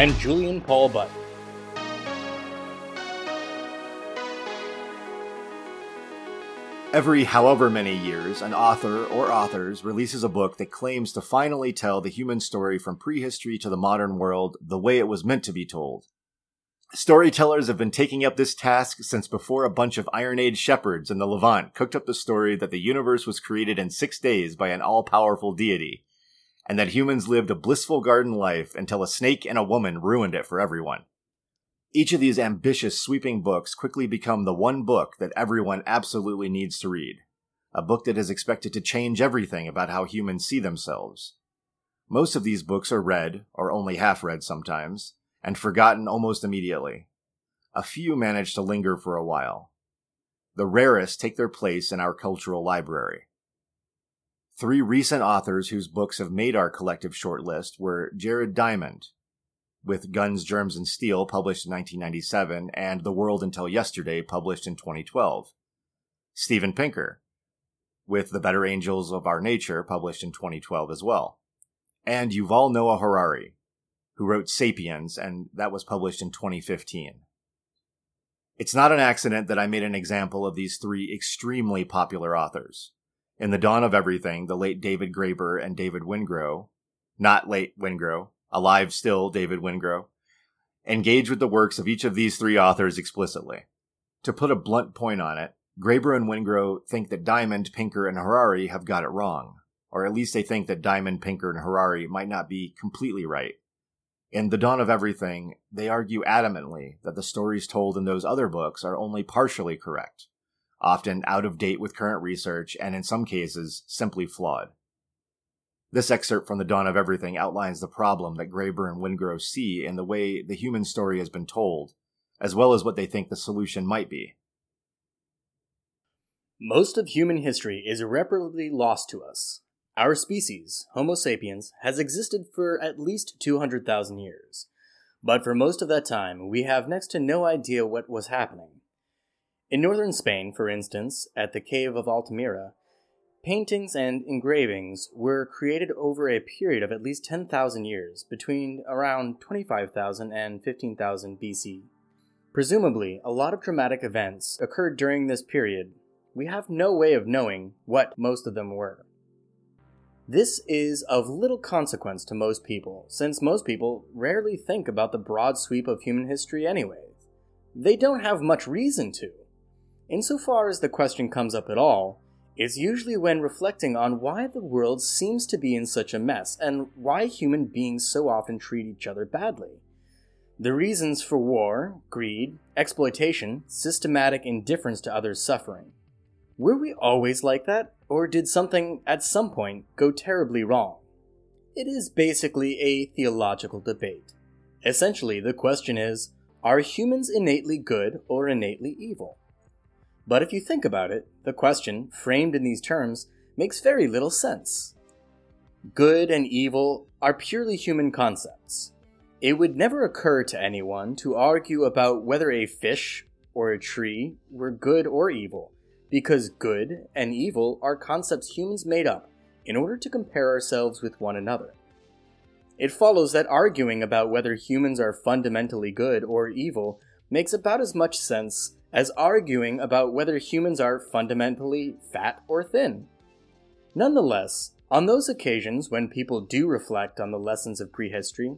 And Julian Paul Butt. Every however many years, an author or authors releases a book that claims to finally tell the human story from prehistory to the modern world the way it was meant to be told. Storytellers have been taking up this task since before a bunch of Iron Age shepherds in the Levant cooked up the story that the universe was created in six days by an all powerful deity, and that humans lived a blissful garden life until a snake and a woman ruined it for everyone. Each of these ambitious, sweeping books quickly become the one book that everyone absolutely needs to read. A book that is expected to change everything about how humans see themselves. Most of these books are read, or only half read sometimes, and forgotten almost immediately. A few manage to linger for a while. The rarest take their place in our cultural library. Three recent authors whose books have made our collective shortlist were Jared Diamond, with Guns, Germs, and Steel, published in 1997, and The World Until Yesterday, published in 2012. Steven Pinker, with The Better Angels of Our Nature, published in 2012 as well. And Yuval Noah Harari, who wrote Sapiens, and that was published in 2015. It's not an accident that I made an example of these three extremely popular authors. In The Dawn of Everything, the late David Graeber and David Wengrow, not late Wengrow, alive still David Wengrow, engage with the works of each of these three authors explicitly. To put a blunt point on it, Graeber and Wengrow think that Diamond, Pinker, and Harari have got it wrong, or at least they think that Diamond, Pinker, and Harari might not be completely right. In The Dawn of Everything, they argue adamantly that the stories told in those other books are only partially correct, often out of date with current research, and in some cases, simply flawed. This excerpt from The Dawn of Everything outlines the problem that Graeber and Wengrow see in the way the human story has been told, as well as what they think the solution might be. Most of human history is irreparably lost to us. Our species, Homo sapiens, has existed for at least 200,000 years. But for most of that time, we have next to no idea what was happening. In northern Spain, for instance, at the cave of Altamira, Paintings and engravings were created over a period of at least 10,000 years, between around 25,000 and 15,000 BC. Presumably, a lot of dramatic events occurred during this period. We have no way of knowing what most of them were. This is of little consequence to most people, since most people rarely think about the broad sweep of human history anyway. They don't have much reason to. Insofar as the question comes up at all, is usually when reflecting on why the world seems to be in such a mess and why human beings so often treat each other badly. The reasons for war, greed, exploitation, systematic indifference to others' suffering. Were we always like that, or did something at some point go terribly wrong? It is basically a theological debate. Essentially, the question is are humans innately good or innately evil? But if you think about it, the question, framed in these terms, makes very little sense. Good and evil are purely human concepts. It would never occur to anyone to argue about whether a fish or a tree were good or evil, because good and evil are concepts humans made up in order to compare ourselves with one another. It follows that arguing about whether humans are fundamentally good or evil makes about as much sense as arguing about whether humans are fundamentally fat or thin. Nonetheless, on those occasions when people do reflect on the lessons of prehistory,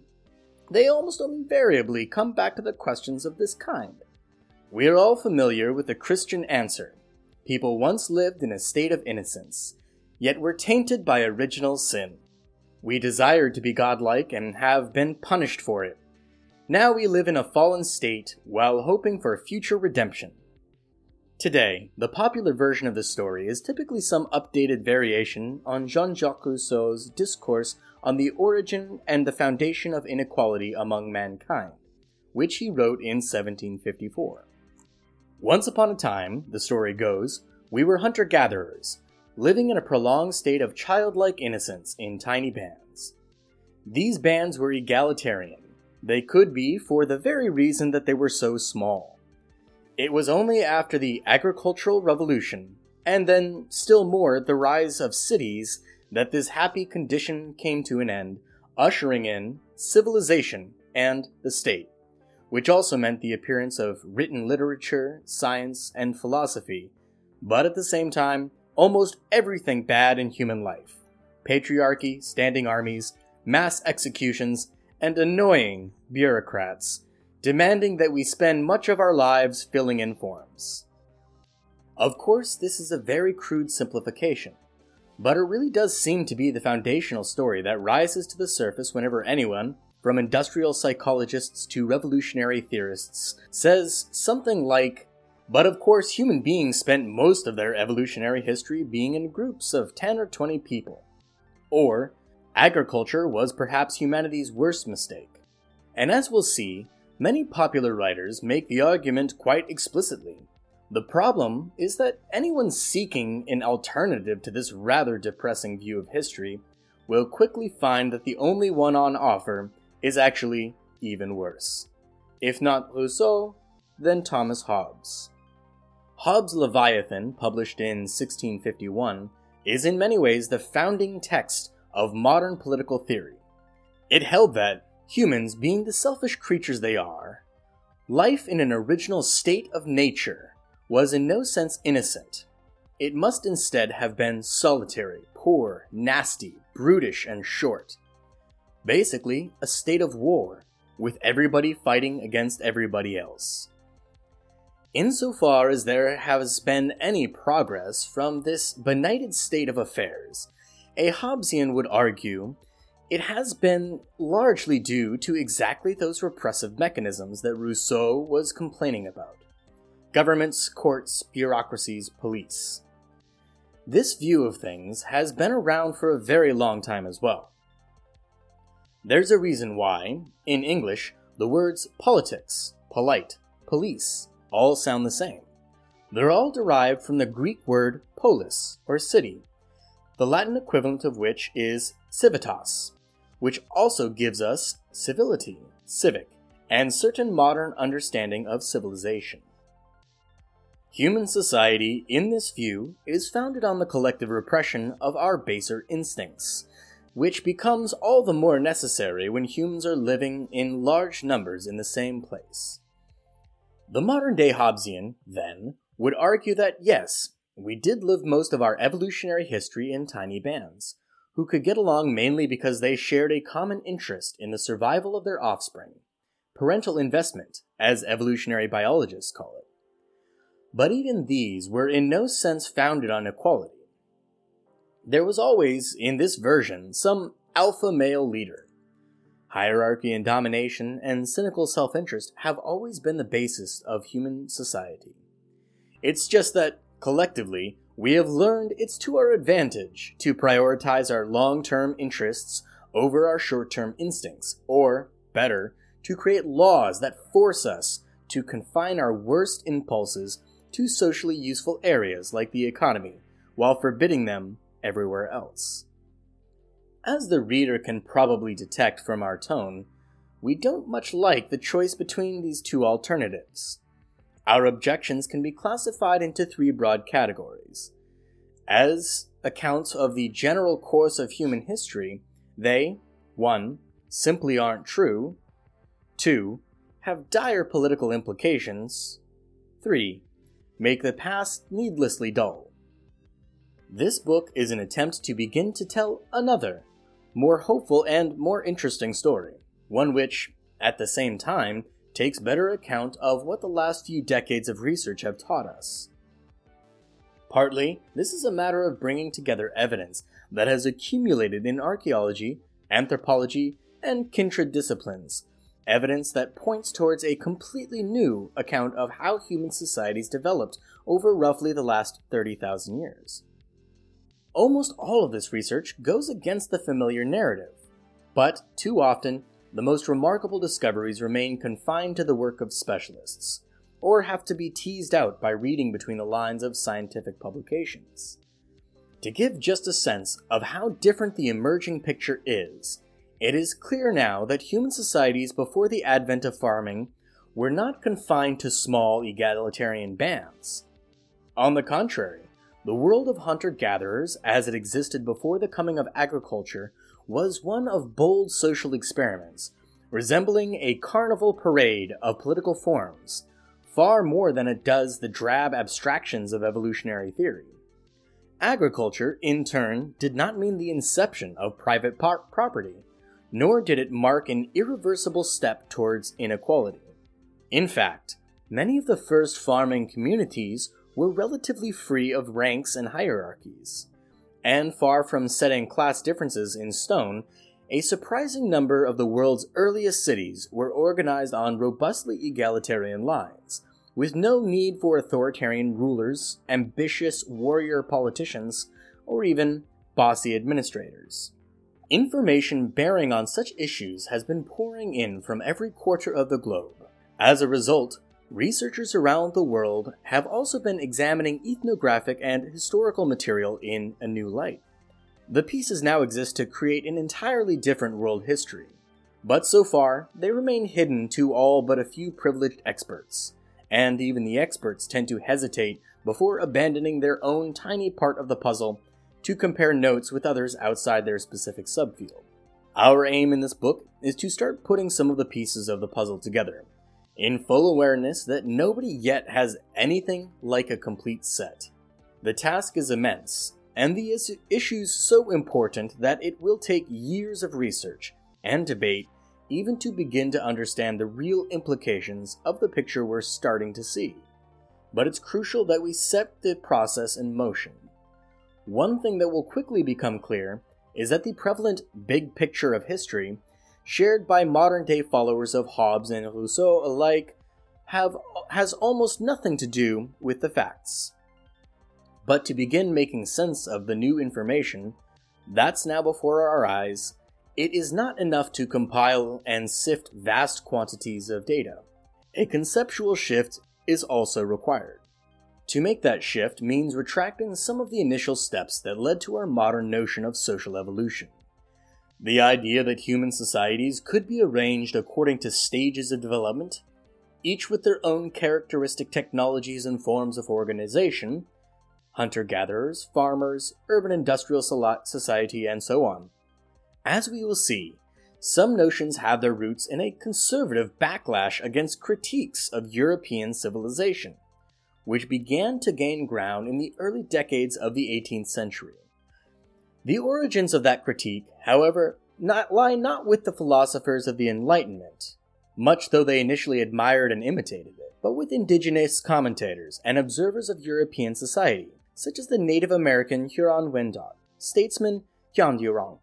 they almost invariably come back to the questions of this kind. We are all familiar with the Christian answer people once lived in a state of innocence, yet were tainted by original sin. We desired to be godlike and have been punished for it. Now we live in a fallen state while hoping for future redemption. Today, the popular version of the story is typically some updated variation on Jean Jacques Rousseau's discourse on the origin and the foundation of inequality among mankind, which he wrote in 1754. Once upon a time, the story goes, we were hunter gatherers, living in a prolonged state of childlike innocence in tiny bands. These bands were egalitarian, they could be for the very reason that they were so small. It was only after the agricultural revolution, and then still more the rise of cities, that this happy condition came to an end, ushering in civilization and the state, which also meant the appearance of written literature, science, and philosophy, but at the same time, almost everything bad in human life patriarchy, standing armies, mass executions, and annoying bureaucrats demanding that we spend much of our lives filling in forms. Of course, this is a very crude simplification, but it really does seem to be the foundational story that rises to the surface whenever anyone, from industrial psychologists to revolutionary theorists, says something like, but of course, human beings spent most of their evolutionary history being in groups of 10 or 20 people. Or, agriculture was perhaps humanity's worst mistake. And as we'll see, Many popular writers make the argument quite explicitly. The problem is that anyone seeking an alternative to this rather depressing view of history will quickly find that the only one on offer is actually even worse. If not Rousseau, then Thomas Hobbes. Hobbes' Leviathan, published in 1651, is in many ways the founding text of modern political theory. It held that humans being the selfish creatures they are, life in an original state of nature was in no sense innocent. It must instead have been solitary, poor, nasty, brutish, and short. Basically, a state of war, with everybody fighting against everybody else. Insofar as there has been any progress from this benighted state of affairs, a Hobbesian would argue it has been largely due to exactly those repressive mechanisms that Rousseau was complaining about governments, courts, bureaucracies, police. This view of things has been around for a very long time as well. There's a reason why, in English, the words politics, polite, police all sound the same. They're all derived from the Greek word polis, or city, the Latin equivalent of which is civitas, which also gives us civility, civic, and certain modern understanding of civilization. Human society, in this view, is founded on the collective repression of our baser instincts, which becomes all the more necessary when humans are living in large numbers in the same place. The modern day Hobbesian, then, would argue that yes, we did live most of our evolutionary history in tiny bands, who could get along mainly because they shared a common interest in the survival of their offspring. Parental investment, as evolutionary biologists call it. But even these were in no sense founded on equality. There was always, in this version, some alpha male leader. Hierarchy and domination and cynical self interest have always been the basis of human society. It's just that, collectively, we have learned it's to our advantage to prioritize our long term interests over our short term instincts, or, better, to create laws that force us to confine our worst impulses to socially useful areas like the economy, while forbidding them everywhere else. As the reader can probably detect from our tone, we don't much like the choice between these two alternatives. Our objections can be classified into three broad categories. As accounts of the general course of human history, they 1. simply aren't true, 2. have dire political implications, 3. make the past needlessly dull. This book is an attempt to begin to tell another, more hopeful and more interesting story, one which, at the same time, takes better account of what the last few decades of research have taught us. Partly, this is a matter of bringing together evidence that has accumulated in archaeology, anthropology, and kindred disciplines, evidence that points towards a completely new account of how human societies developed over roughly the last 30,000 years. Almost all of this research goes against the familiar narrative, but too often the most remarkable discoveries remain confined to the work of specialists, or have to be teased out by reading between the lines of scientific publications. To give just a sense of how different the emerging picture is, it is clear now that human societies before the advent of farming were not confined to small egalitarian bands. On the contrary, the world of hunter gatherers, as it existed before the coming of agriculture, was one of bold social experiments, resembling a carnival parade of political forms, far more than it does the drab abstractions of evolutionary theory. Agriculture, in turn, did not mean the inception of private par- property, nor did it mark an irreversible step towards inequality. In fact, many of the first farming communities were relatively free of ranks and hierarchies. And far from setting class differences in stone, a surprising number of the world's earliest cities were organized on robustly egalitarian lines, with no need for authoritarian rulers, ambitious warrior politicians, or even bossy administrators. Information bearing on such issues has been pouring in from every quarter of the globe. As a result, researchers around the world have also been examining ethnographic and historical material in a new light. The pieces now exist to create an entirely different world history, but so far they remain hidden to all but a few privileged experts, and even the experts tend to hesitate before abandoning their own tiny part of the puzzle to compare notes with others outside their specific subfield. Our aim in this book is to start putting some of the pieces of the puzzle together, in full awareness that nobody yet has anything like a complete set. The task is immense, and the is- issues so important that it will take years of research and debate even to begin to understand the real implications of the picture we're starting to see. But it's crucial that we set the process in motion. One thing that will quickly become clear is that the prevalent big picture of history, shared by modern day followers of Hobbes and Rousseau alike, have, has almost nothing to do with the facts. But to begin making sense of the new information, that's now before our eyes, it is not enough to compile and sift vast quantities of data. A conceptual shift is also required. To make that shift means retracting some of the initial steps that led to our modern notion of social evolution. The idea that human societies could be arranged according to stages of development, each with their own characteristic technologies and forms of organization hunter gatherers, farmers, urban industrial society, and so on as we will see, some notions have their roots in a conservative backlash against critiques of European civilization, which began to gain ground in the early decades of the 18th century. The origins of that critique, however, not, lie not with the philosophers of the Enlightenment, much though they initially admired and imitated it, but with indigenous commentators and observers of European society, such as the Native American Huron Wendat, statesman Kandiaronk,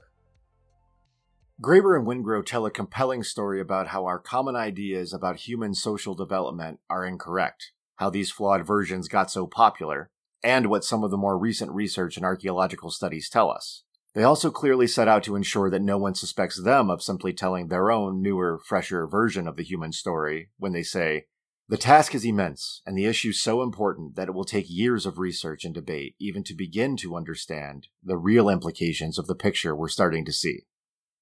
Graeber and Wengrow tell a compelling story about how our common ideas about human social development are incorrect, how these flawed versions got so popular, and what some of the more recent research and archaeological studies tell us. They also clearly set out to ensure that no one suspects them of simply telling their own newer, fresher version of the human story when they say, the task is immense, and the issue so important that it will take years of research and debate even to begin to understand the real implications of the picture we're starting to see.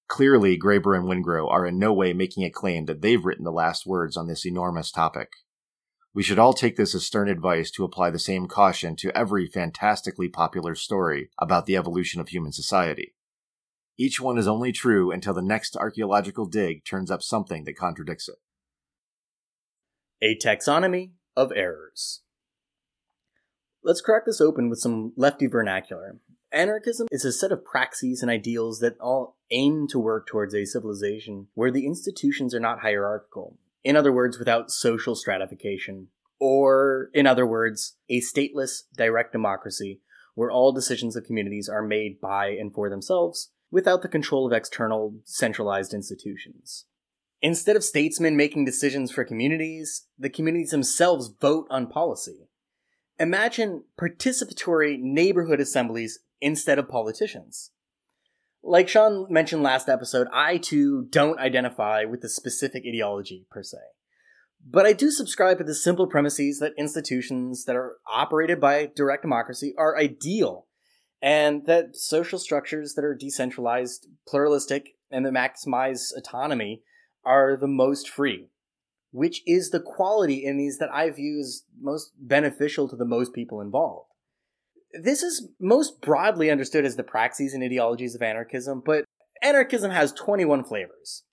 Clearly, Graeber and Wengrow are in no way making a claim that they've written the last words on this enormous topic. We should all take this as stern advice to apply the same caution to every fantastically popular story about the evolution of human society. Each one is only true until the next archaeological dig turns up something that contradicts it. A taxonomy of errors. Let's crack this open with some lefty vernacular. Anarchism is a set of praxes and ideals that all aim to work towards a civilization where the institutions are not hierarchical. In other words, without social stratification. Or, in other words, a stateless, direct democracy where all decisions of communities are made by and for themselves without the control of external, centralized institutions. Instead of statesmen making decisions for communities, the communities themselves vote on policy. Imagine participatory neighborhood assemblies instead of politicians. Like Sean mentioned last episode, I too don't identify with the specific ideology per se. But I do subscribe to the simple premises that institutions that are operated by direct democracy are ideal, and that social structures that are decentralized, pluralistic, and that maximize autonomy are the most free. which is the quality in these that I view as most beneficial to the most people involved. This is most broadly understood as the praxis and ideologies of anarchism, but anarchism has 21 flavors.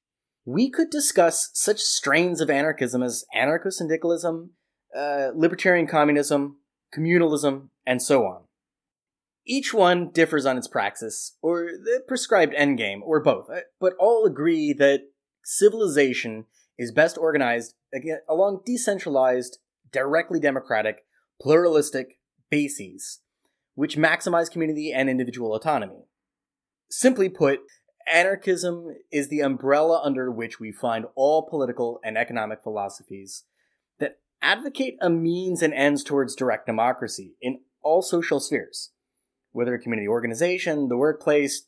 We could discuss such strains of anarchism as anarcho syndicalism, uh, libertarian communism, communalism, and so on. Each one differs on its praxis, or the prescribed endgame, or both, uh, but all agree that civilization is best organized along decentralized, directly democratic, pluralistic bases, which maximize community and individual autonomy. Simply put, anarchism is the umbrella under which we find all political and economic philosophies that advocate a means and ends towards direct democracy in all social spheres whether community organization, the workplace.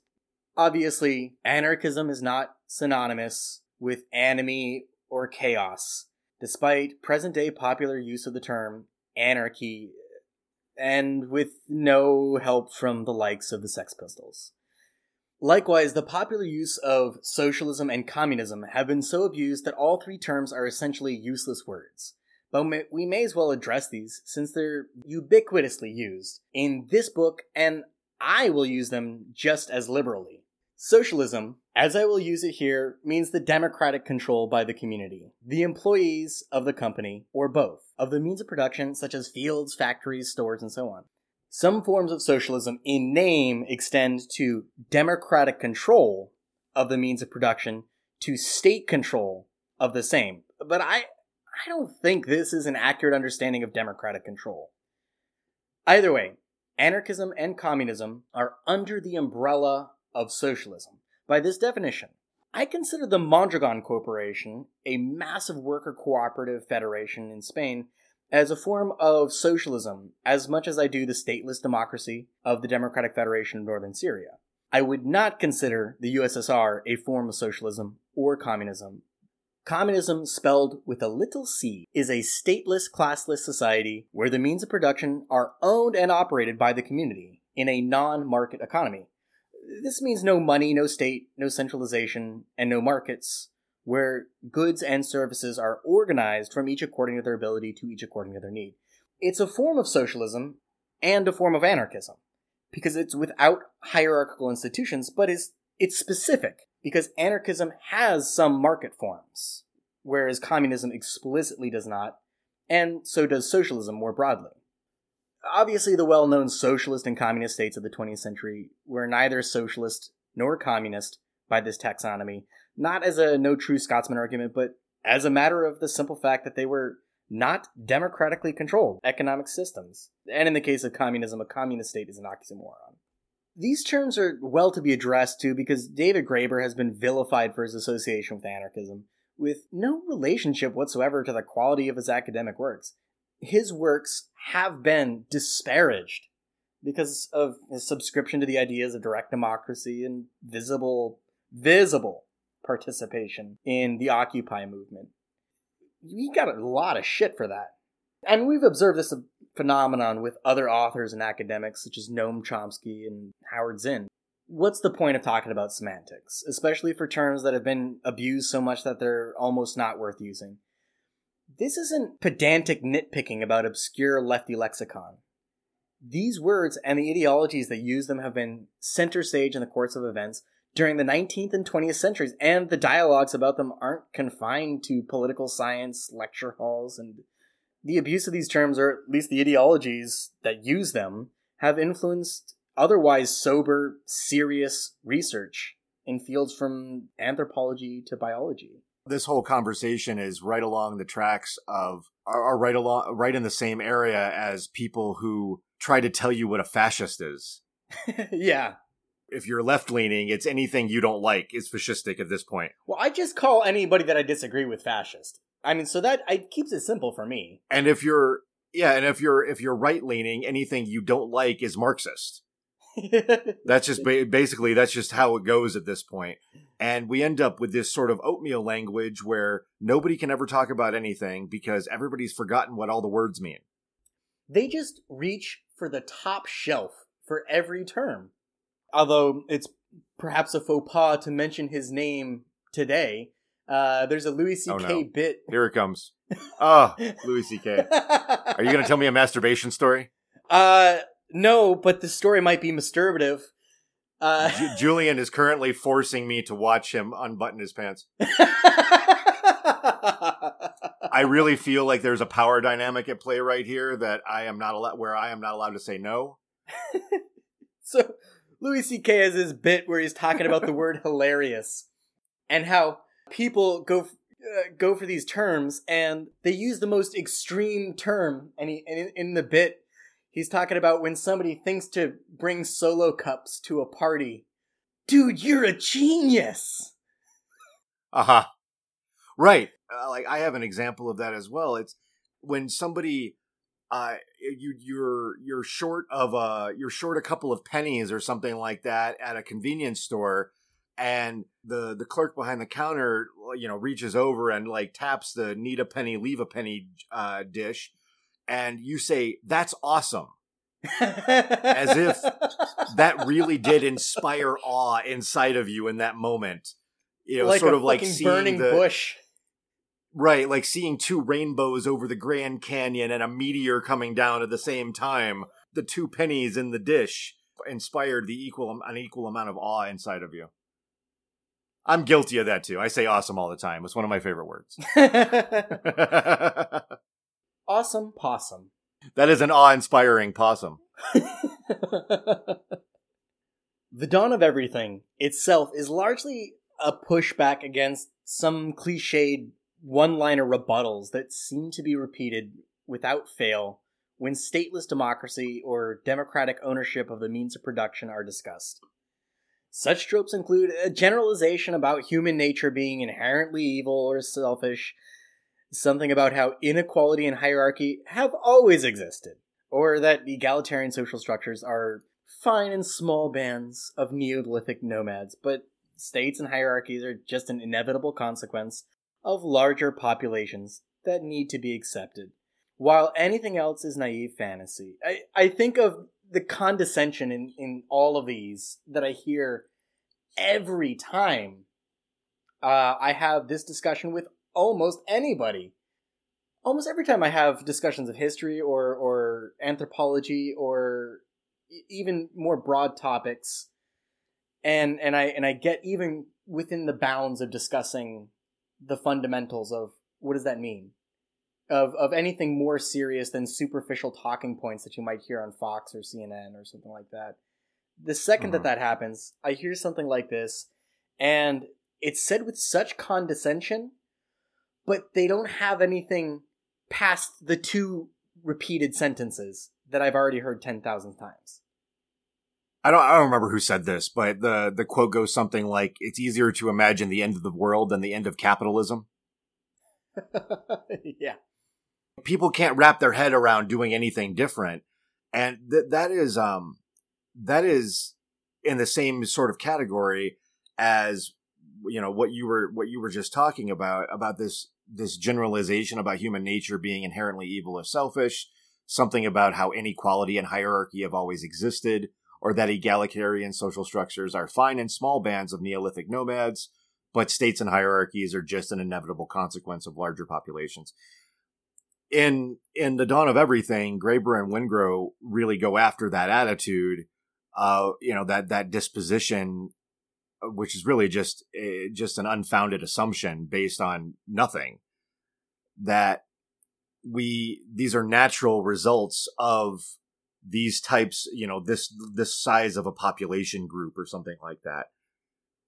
Obviously, anarchism is not synonymous with anomie or chaos, despite present day popular use of the term anarchy, and with no help from the likes of the Sex Pistols. Likewise, the popular use of socialism and communism have been so abused that all three terms are essentially useless words. But we may as well address these since they're ubiquitously used in this book, and I will use them just as liberally. Socialism, as I will use it here, means the democratic control by the community, the employees of the company, or both, of the means of production such as fields, factories, stores, and so on. Some forms of socialism in name extend to democratic control of the means of production to state control of the same. But I, I don't think this is an accurate understanding of democratic control. Either way, anarchism and communism are under the umbrella of socialism. By this definition, I consider the Mondragon Corporation, a massive worker cooperative federation in Spain, as a form of socialism as much as I do the stateless democracy of the Democratic Federation of Northern Syria. I would not consider the USSR a form of socialism or communism Communism, spelled with a little c, is a stateless, classless society where the means of production are owned and operated by the community in a non market economy. This means no money, no state, no centralization, and no markets, where goods and services are organized from each according to their ability to each according to their need. It's a form of socialism and a form of anarchism because it's without hierarchical institutions, but is it's specific because anarchism has some market forms, whereas communism explicitly does not, and so does socialism more broadly. Obviously, the well known socialist and communist states of the 20th century were neither socialist nor communist by this taxonomy, not as a no true Scotsman argument, but as a matter of the simple fact that they were not democratically controlled economic systems. And in the case of communism, a communist state is an oxymoron. These terms are well to be addressed too because David Graeber has been vilified for his association with anarchism, with no relationship whatsoever to the quality of his academic works. His works have been disparaged because of his subscription to the ideas of direct democracy and visible, visible participation in the Occupy movement. He got a lot of shit for that. And we've observed this phenomenon with other authors and academics such as Noam Chomsky and Howard Zinn. What's the point of talking about semantics, especially for terms that have been abused so much that they're almost not worth using? This isn't pedantic nitpicking about obscure lefty lexicon. These words and the ideologies that use them have been center stage in the course of events during the 19th and 20th centuries, and the dialogues about them aren't confined to political science lecture halls and the abuse of these terms, or at least the ideologies that use them, have influenced otherwise sober, serious research in fields from anthropology to biology. This whole conversation is right along the tracks of, are right along, right in the same area as people who try to tell you what a fascist is. yeah. If you're left leaning, it's anything you don't like is fascistic at this point. Well, I just call anybody that I disagree with fascist. I mean, so that it keeps it simple for me. And if you're yeah, and if you're if you're right leaning, anything you don't like is Marxist. that's just ba- basically that's just how it goes at this point. And we end up with this sort of oatmeal language where nobody can ever talk about anything because everybody's forgotten what all the words mean. They just reach for the top shelf for every term. Although it's perhaps a faux pas to mention his name today, Uh, there's a Louis C.K. Oh, no. bit. Here it comes. Oh, Louis C.K. Are you going to tell me a masturbation story? Uh, no, but the story might be masturbative. Uh, Ju- Julian is currently forcing me to watch him unbutton his pants. I really feel like there's a power dynamic at play right here that I am not allowed, where I am not allowed to say no. so Louis C.K. has this bit where he's talking about the word hilarious and how people go f- uh, go for these terms and they use the most extreme term. And, he, and in, in the bit, he's talking about when somebody thinks to bring solo cups to a party. Dude, you're a genius. Uh huh. Right. Uh, like I have an example of that as well. It's when somebody uh you you're you're short of a you're short a couple of pennies or something like that at a convenience store and the the clerk behind the counter you know reaches over and like taps the need a penny leave a penny uh dish and you say that's awesome As if that really did inspire awe inside of you in that moment you know like sort of like seeing burning the, bush. Right, like seeing two rainbows over the Grand Canyon and a meteor coming down at the same time. The two pennies in the dish inspired the equal an equal amount of awe inside of you. I'm guilty of that too. I say awesome all the time. It's one of my favorite words. that awesome possum. That is an awe-inspiring possum. the Dawn of Everything itself is largely a pushback against some cliched one liner rebuttals that seem to be repeated without fail when stateless democracy or democratic ownership of the means of production are discussed. Such tropes include a generalization about human nature being inherently evil or selfish, something about how inequality and hierarchy have always existed, or that egalitarian social structures are fine in small bands of Neolithic nomads, but states and hierarchies are just an inevitable consequence of larger populations that need to be accepted. While anything else is naive fantasy, I, I think of the condescension in, in all of these that I hear every time uh, I have this discussion with almost anybody. Almost every time I have discussions of history or, or anthropology or even more broad topics, and and I and I get even within the bounds of discussing the fundamentals of what does that mean of of anything more serious than superficial talking points that you might hear on Fox or CNN or something like that. The 2nd Mhm. that that happens, I hear something like this, and it's said with such condescension, but they don't have anything past the two repeated sentences that I've already heard ten thousand times. I don't I don't remember who said this, but the the quote goes something like it's easier to imagine the end of the world than the end of capitalism. yeah. people can't wrap their head around doing anything different and th- that is um that is in the same sort of category as you know what you were what you were just talking about about this this generalization about human nature being inherently evil or selfish something about how inequality and hierarchy have always existed or that egalitarian social structures are fine in small bands of neolithic nomads but states and hierarchies are just an inevitable consequence of larger populations. In in the dawn of everything, Graeber and Wengrow really go after that attitude, uh, you know that that disposition, which is really just uh, just an unfounded assumption based on nothing. That we these are natural results of these types, you know, this this size of a population group or something like that.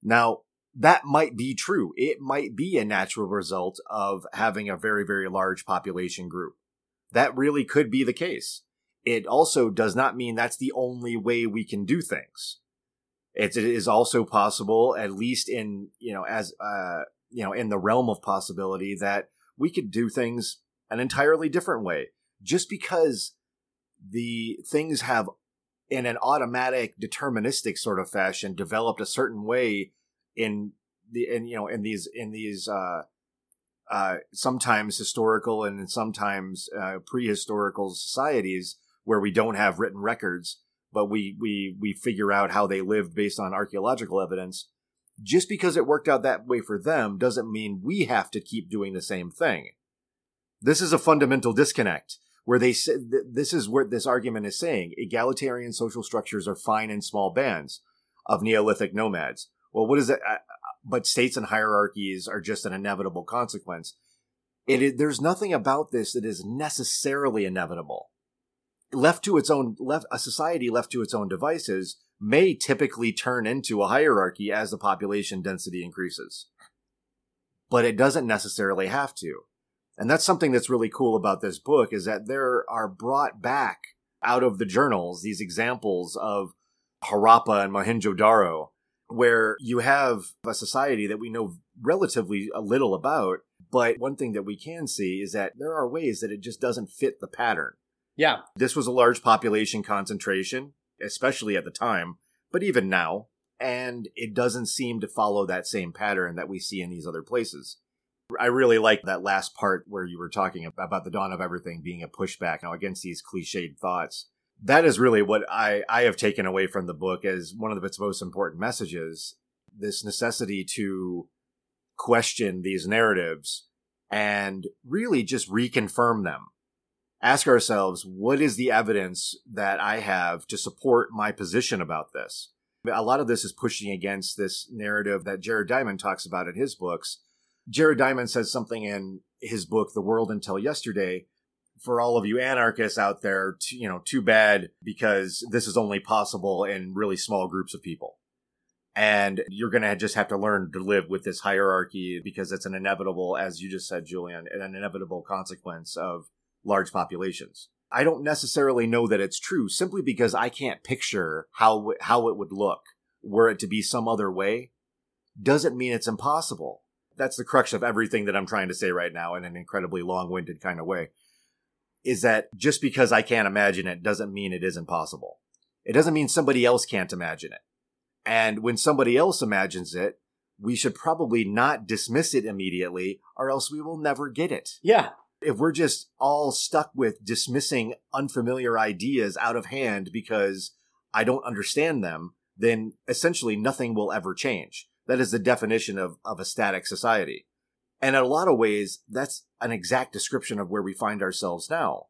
Now, that might be true. It might be a natural result of having a very, very large population group. That really could be the case. It also does not mean that's the only way we can do things. It, it is also possible, at least in, you know, as, uh, you know, in the realm of possibility that we could do things an entirely different way. Just because the things have in an automatic deterministic sort of fashion developed a certain way in the in you know in these in these uh uh sometimes historical and sometimes uh, prehistorical societies where we don't have written records but we we we figure out how they lived based on archaeological evidence just because it worked out that way for them doesn't mean we have to keep doing the same thing. This is a fundamental disconnect where they say this is what this argument is saying egalitarian social structures are fine in small bands of Neolithic nomads. Well, what is it? Uh, uh, but states and hierarchies are just an inevitable consequence. It there's nothing about this that is necessarily inevitable. Left to its own, left a society left to its own devices may typically turn into a hierarchy as the population density increases. But it doesn't necessarily have to. And that's something that's really cool about this book is that there are brought back out of the journals these examples of Harappa and Mohenjo-Daro, where you have a society that we know relatively a little about. But one thing that we can see is that there are ways that it just doesn't fit the pattern. Yeah. This was a large population concentration, especially at the time, but even now. And it doesn't seem to follow that same pattern that we see in these other places. I really like that last part where you were talking about the dawn of everything being a pushback now against these cliched thoughts. That is really what I, I have taken away from the book as one of its most important messages. This necessity to question these narratives and really just reconfirm them. Ask ourselves, what is the evidence that I have to support my position about this? A lot of this is pushing against this narrative that Jared Diamond talks about in his books Jared Diamond says something in his book, The World Until Yesterday. For all of you anarchists out there, you know, too bad because this is only possible in really small groups of people. And you're going to just have to learn to live with this hierarchy because it's an inevitable, as you just said, Julian, an inevitable consequence of large populations. I don't necessarily know that it's true simply because I can't picture how how it would look were it to be some other way doesn't mean it's impossible that's the crux of everything that I'm trying to say right now in an incredibly long-winded kind of way is that just because I can't imagine it doesn't mean it isn't possible. It doesn't mean somebody else can't imagine it. And when somebody else imagines it, we should probably not dismiss it immediately or else we will never get it. Yeah. If we're just all stuck with dismissing unfamiliar ideas out of hand because I don't understand them, then essentially nothing will ever change. That is the definition of, of a static society. And in a lot of ways, that's an exact description of where we find ourselves now.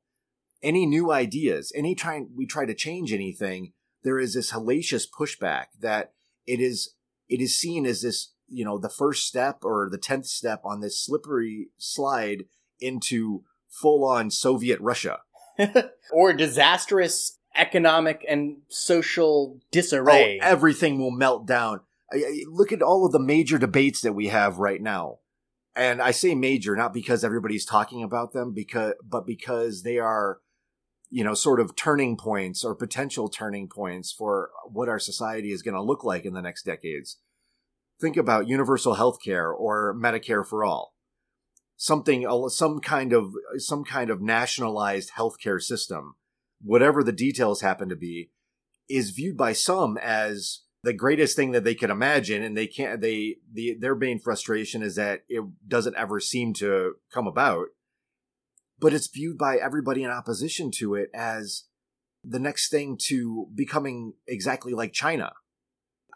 Any new ideas, any time we try to change anything, there is this hellacious pushback that it is, it is seen as this, you know, the first step or the 10th step on this slippery slide into full on Soviet Russia. or disastrous economic and social disarray. Oh, everything will melt down look at all of the major debates that we have right now. And I say major not because everybody's talking about them because but because they are you know sort of turning points or potential turning points for what our society is going to look like in the next decades. Think about universal health care or Medicare for all. Something some kind of some kind of nationalized healthcare system, whatever the details happen to be, is viewed by some as the greatest thing that they could imagine and they can't they the their main frustration is that it doesn't ever seem to come about but it's viewed by everybody in opposition to it as the next thing to becoming exactly like China.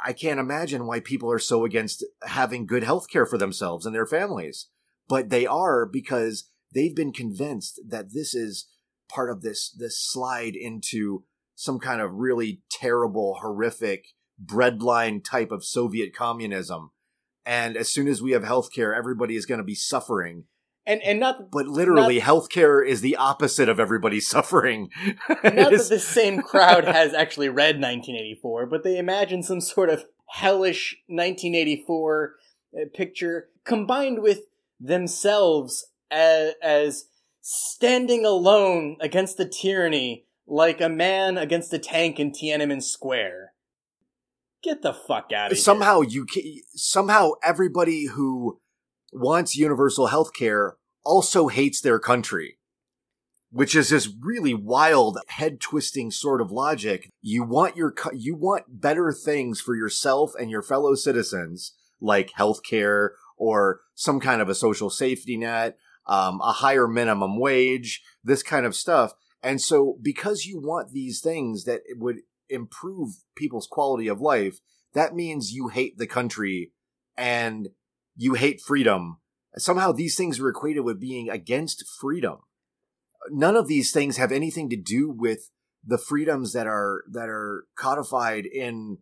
I can't imagine why people are so against having good health care for themselves and their families. But they are because they've been convinced that this is part of this this slide into some kind of really terrible, horrific breadline type of Soviet communism. And as soon as we have healthcare, everybody is going to be suffering. And and not but literally not, healthcare is the opposite of everybody suffering. not that the same crowd has actually read 1984, but they imagine some sort of hellish 1984 uh, picture combined with themselves as, as standing alone against the tyranny like a man against a tank in Tiananmen Square. Get the fuck out of somehow here. Somehow you somehow everybody who wants universal health care also hates their country. Which is this really wild, head twisting sort of logic. You want your, you want better things for yourself and your fellow citizens, like healthcare or some kind of a social safety net, um, a higher minimum wage, this kind of stuff. And so because you want these things that would improve people's quality of life, that means you hate the country and you hate freedom. Somehow these things are equated with being against freedom. None of these things have anything to do with the freedoms that are that are codified in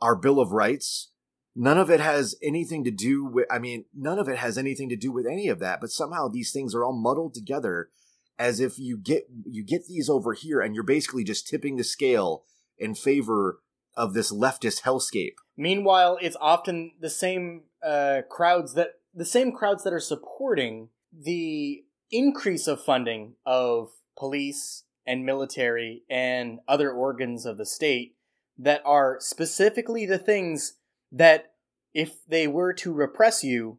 our Bill of Rights. None of it has anything to do with I mean, none of it has anything to do with any of that, but somehow these things are all muddled together as if you get you get these over here and you're basically just tipping the scale in favor of this leftist hellscape. Meanwhile, it's often the same uh, crowds that the same crowds that are supporting the increase of funding of police and military and other organs of the state that are specifically the things that if they were to repress you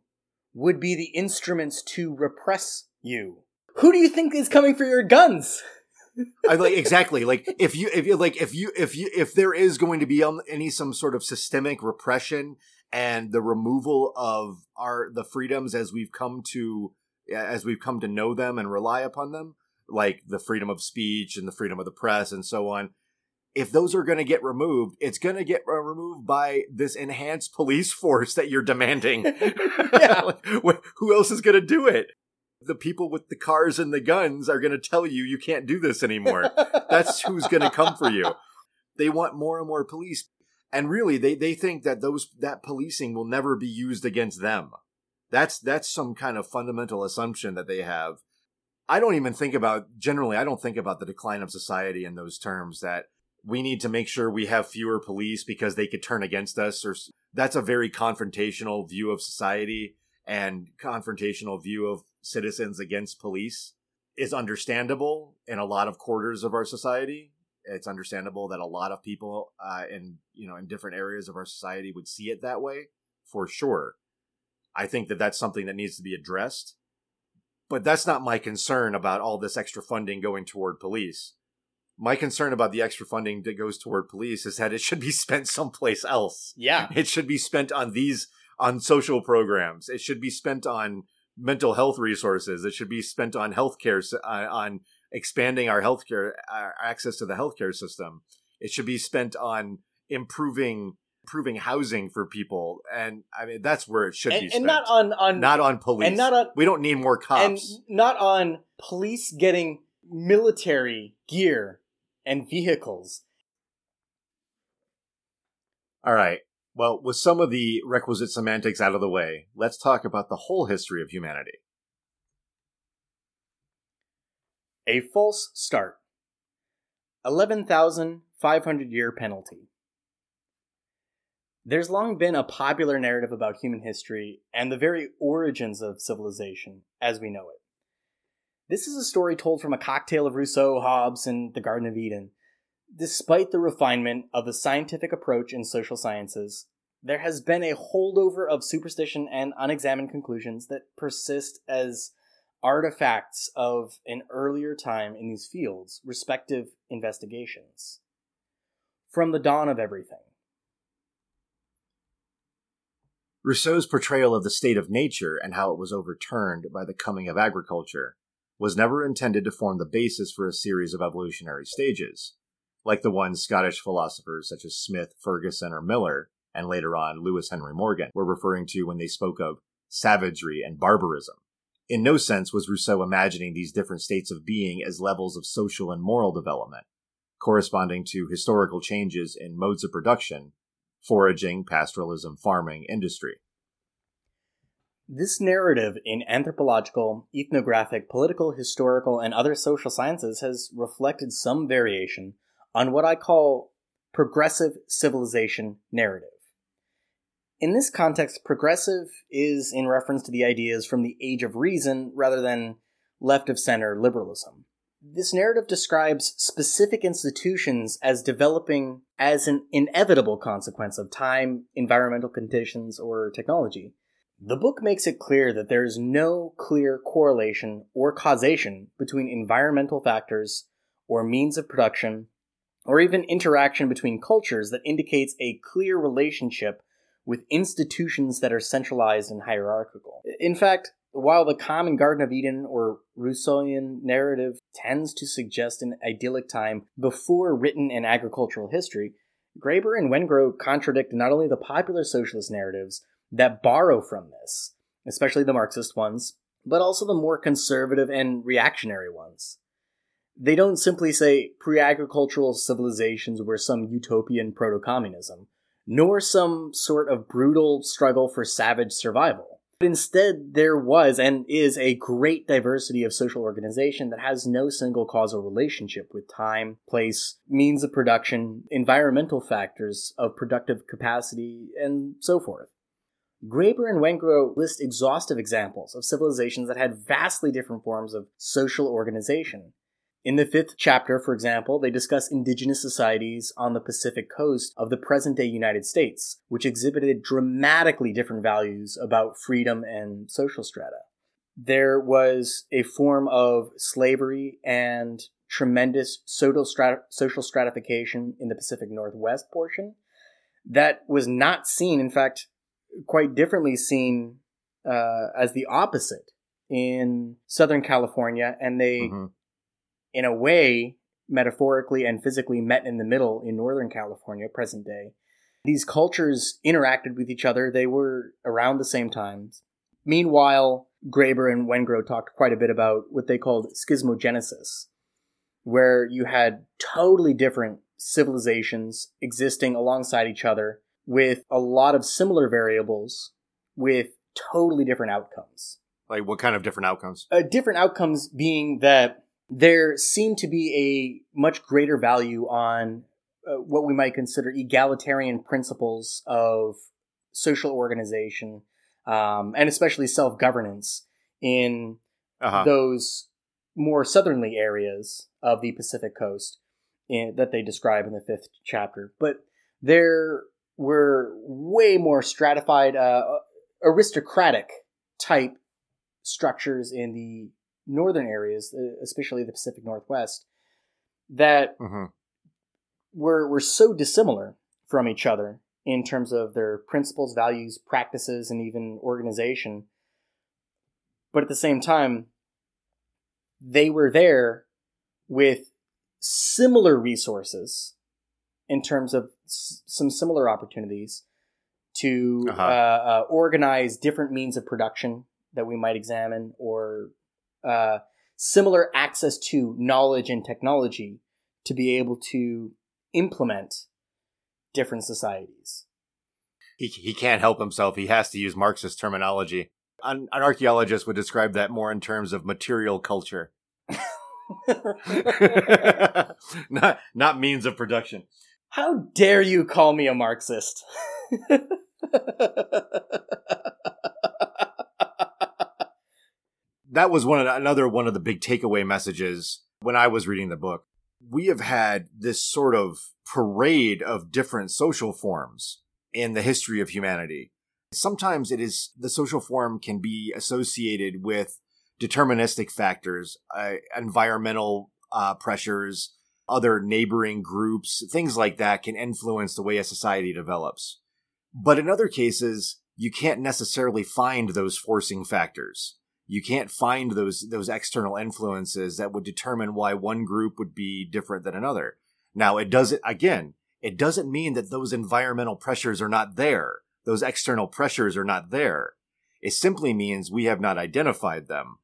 would be the instruments to repress you who do you think is coming for your guns? I like exactly like if you if you like if you if you if there is going to be um, any some sort of systemic repression and the removal of our the freedoms as we've come to as we've come to know them and rely upon them like the freedom of speech and the freedom of the press and so on if those are going to get removed it's going to get removed by this enhanced police force that you're demanding yeah. like, who else is going to do it the people with the cars and the guns are going to tell you you can't do this anymore. That's who's going to come for you. They want more and more police. And really they, they think that those that policing will never be used against them. That's that's some kind of fundamental assumption that they have. I don't even think about generally I don't think about the decline of society in those terms that we need to make sure we have fewer police because they could turn against us or that's a very confrontational view of society and confrontational view of citizens against police is understandable in a lot of quarters of our society. It's understandable that a lot of people uh, in you know in different areas of our society would see it that way for sure. I think that that's something that needs to be addressed. But that's not my concern about all this extra funding going toward police. My concern about the extra funding that goes toward police is that it should be spent someplace else. Yeah. It should be spent on these on social programs. It should be spent on mental health resources. It should be spent on healthcare, uh, on expanding our healthcare our access to the healthcare system. It should be spent on improving improving housing for people, and I mean that's where it should and, be spent. And not on on not on police, and not on. We don't need more cops, and not on police getting military gear and vehicles. All right. Well, with some of the requisite semantics out of the way, let's talk about the whole history of humanity. A false start. 11,500 year penalty. There's long been a popular narrative about human history and the very origins of civilization as we know it. This is a story told from a cocktail of Rousseau, Hobbes, and the Garden of Eden, Despite the refinement of the scientific approach in social sciences, there has been a holdover of superstition and unexamined conclusions that persist as artifacts of an earlier time in these fields, respective investigations. From the dawn of everything. Rousseau's portrayal of the state of nature and how it was overturned by the coming of agriculture was never intended to form the basis for a series of evolutionary stages like the ones Scottish philosophers such as Smith, Ferguson, or Millar, and later on Lewis Henry Morgan, were referring to when they spoke of savagery and barbarism. In no sense was Rousseau imagining these different states of being as levels of social and moral development, corresponding to historical changes in modes of production, foraging, pastoralism, farming, industry. This narrative in anthropological, ethnographic, political, historical, and other social sciences has reflected some variation on what I call progressive civilization narrative. In this context, progressive is in reference to the ideas from the age of reason rather than left of center liberalism. This narrative describes specific institutions as developing as an inevitable consequence of time, environmental conditions, or technology. The book makes it clear that there is no clear correlation or causation between environmental factors or means of production or even interaction between cultures that indicates a clear relationship with institutions that are centralized and hierarchical. In fact, while the common Garden of Eden or Rousseauian narrative tends to suggest an idyllic time before written and agricultural history, Graeber and Wengrow contradict not only the popular socialist narratives, that borrow from this, especially the Marxist ones, but also the more conservative and reactionary ones. They don't simply say pre agricultural civilizations were some utopian proto communism, nor some sort of brutal struggle for savage survival. But instead, there was and is a great diversity of social organization that has no single causal relationship with time, place, means of production, environmental factors of productive capacity, and so forth. Graeber and Wengrow list exhaustive examples of civilizations that had vastly different forms of social organization, in the fifth chapter, for example, they discuss indigenous societies on the Pacific coast of the present day United States, which exhibited dramatically different values about freedom and social strata. There was a form of slavery and tremendous social, social stratification in the Pacific Northwest portion that was not seen, in fact, quite differently seen uh, as the opposite in Southern California, and they mm-hmm in a way, metaphorically and physically met in the middle in Northern California, present day. These cultures interacted with each other. They were around the same times. Meanwhile, Graeber and Wengrow talked quite a bit about what they called schismogenesis, where you had totally different civilizations existing alongside each other with a lot of similar variables with totally different outcomes. Like what kind of different outcomes? Uh, different outcomes being that there seemed to be a much greater value on uh, what we might consider egalitarian principles of social organization um, and especially self governance in uh-huh. those more southerly areas of the Pacific coast in, that they describe in the fifth chapter. But there were way more stratified, uh, aristocratic type structures in the northern areas, uh, especially the Pacific Northwest, that mm-hmm. were were so dissimilar from each other in terms of their principles, values, practices, and even organization. But at the same time, they were there with similar resources in terms of s- some similar opportunities to uh-huh. uh, uh, organize different means of production that we might examine or uh, similar access to knowledge and technology to be able to implement different societies. He, he can't help himself. He has to use Marxist terminology. An, an archaeologist would describe that more in terms of material culture. not not means of production. How dare you call me a Marxist? that was one of the, another one of the big takeaway messages when I was reading the book. We have had this sort of parade of different social forms in the history of humanity. Sometimes it is the social form can be associated with deterministic factors, uh, environmental uh, pressures, other neighboring groups, things like that can influence the way a society develops. But in other cases, you can't necessarily find those forcing factors you can't find those those external influences that would determine why one group would be different than another. Now, it doesn't again, it doesn't mean that those environmental pressures are not there. Those external pressures are not there. It simply means we have not identified them.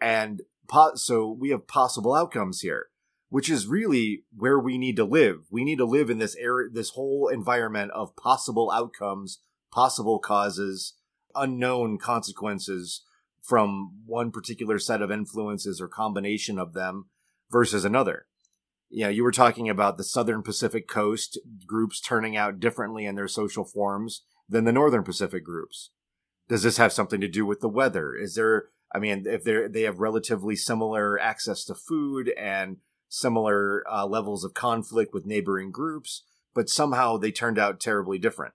And po- so we have possible outcomes here, which is really where we need to live. We need to live in this area, this whole environment of possible outcomes, possible causes, unknown consequences from one particular set of influences or combination of them versus another. You know, you were talking about the Southern Pacific Coast groups turning out differently in their social forms than the Northern Pacific groups. Does this have something to do with the weather? Is there, I mean, if they they have relatively similar access to food and similar uh, levels of conflict with neighboring groups, but somehow they turned out terribly different.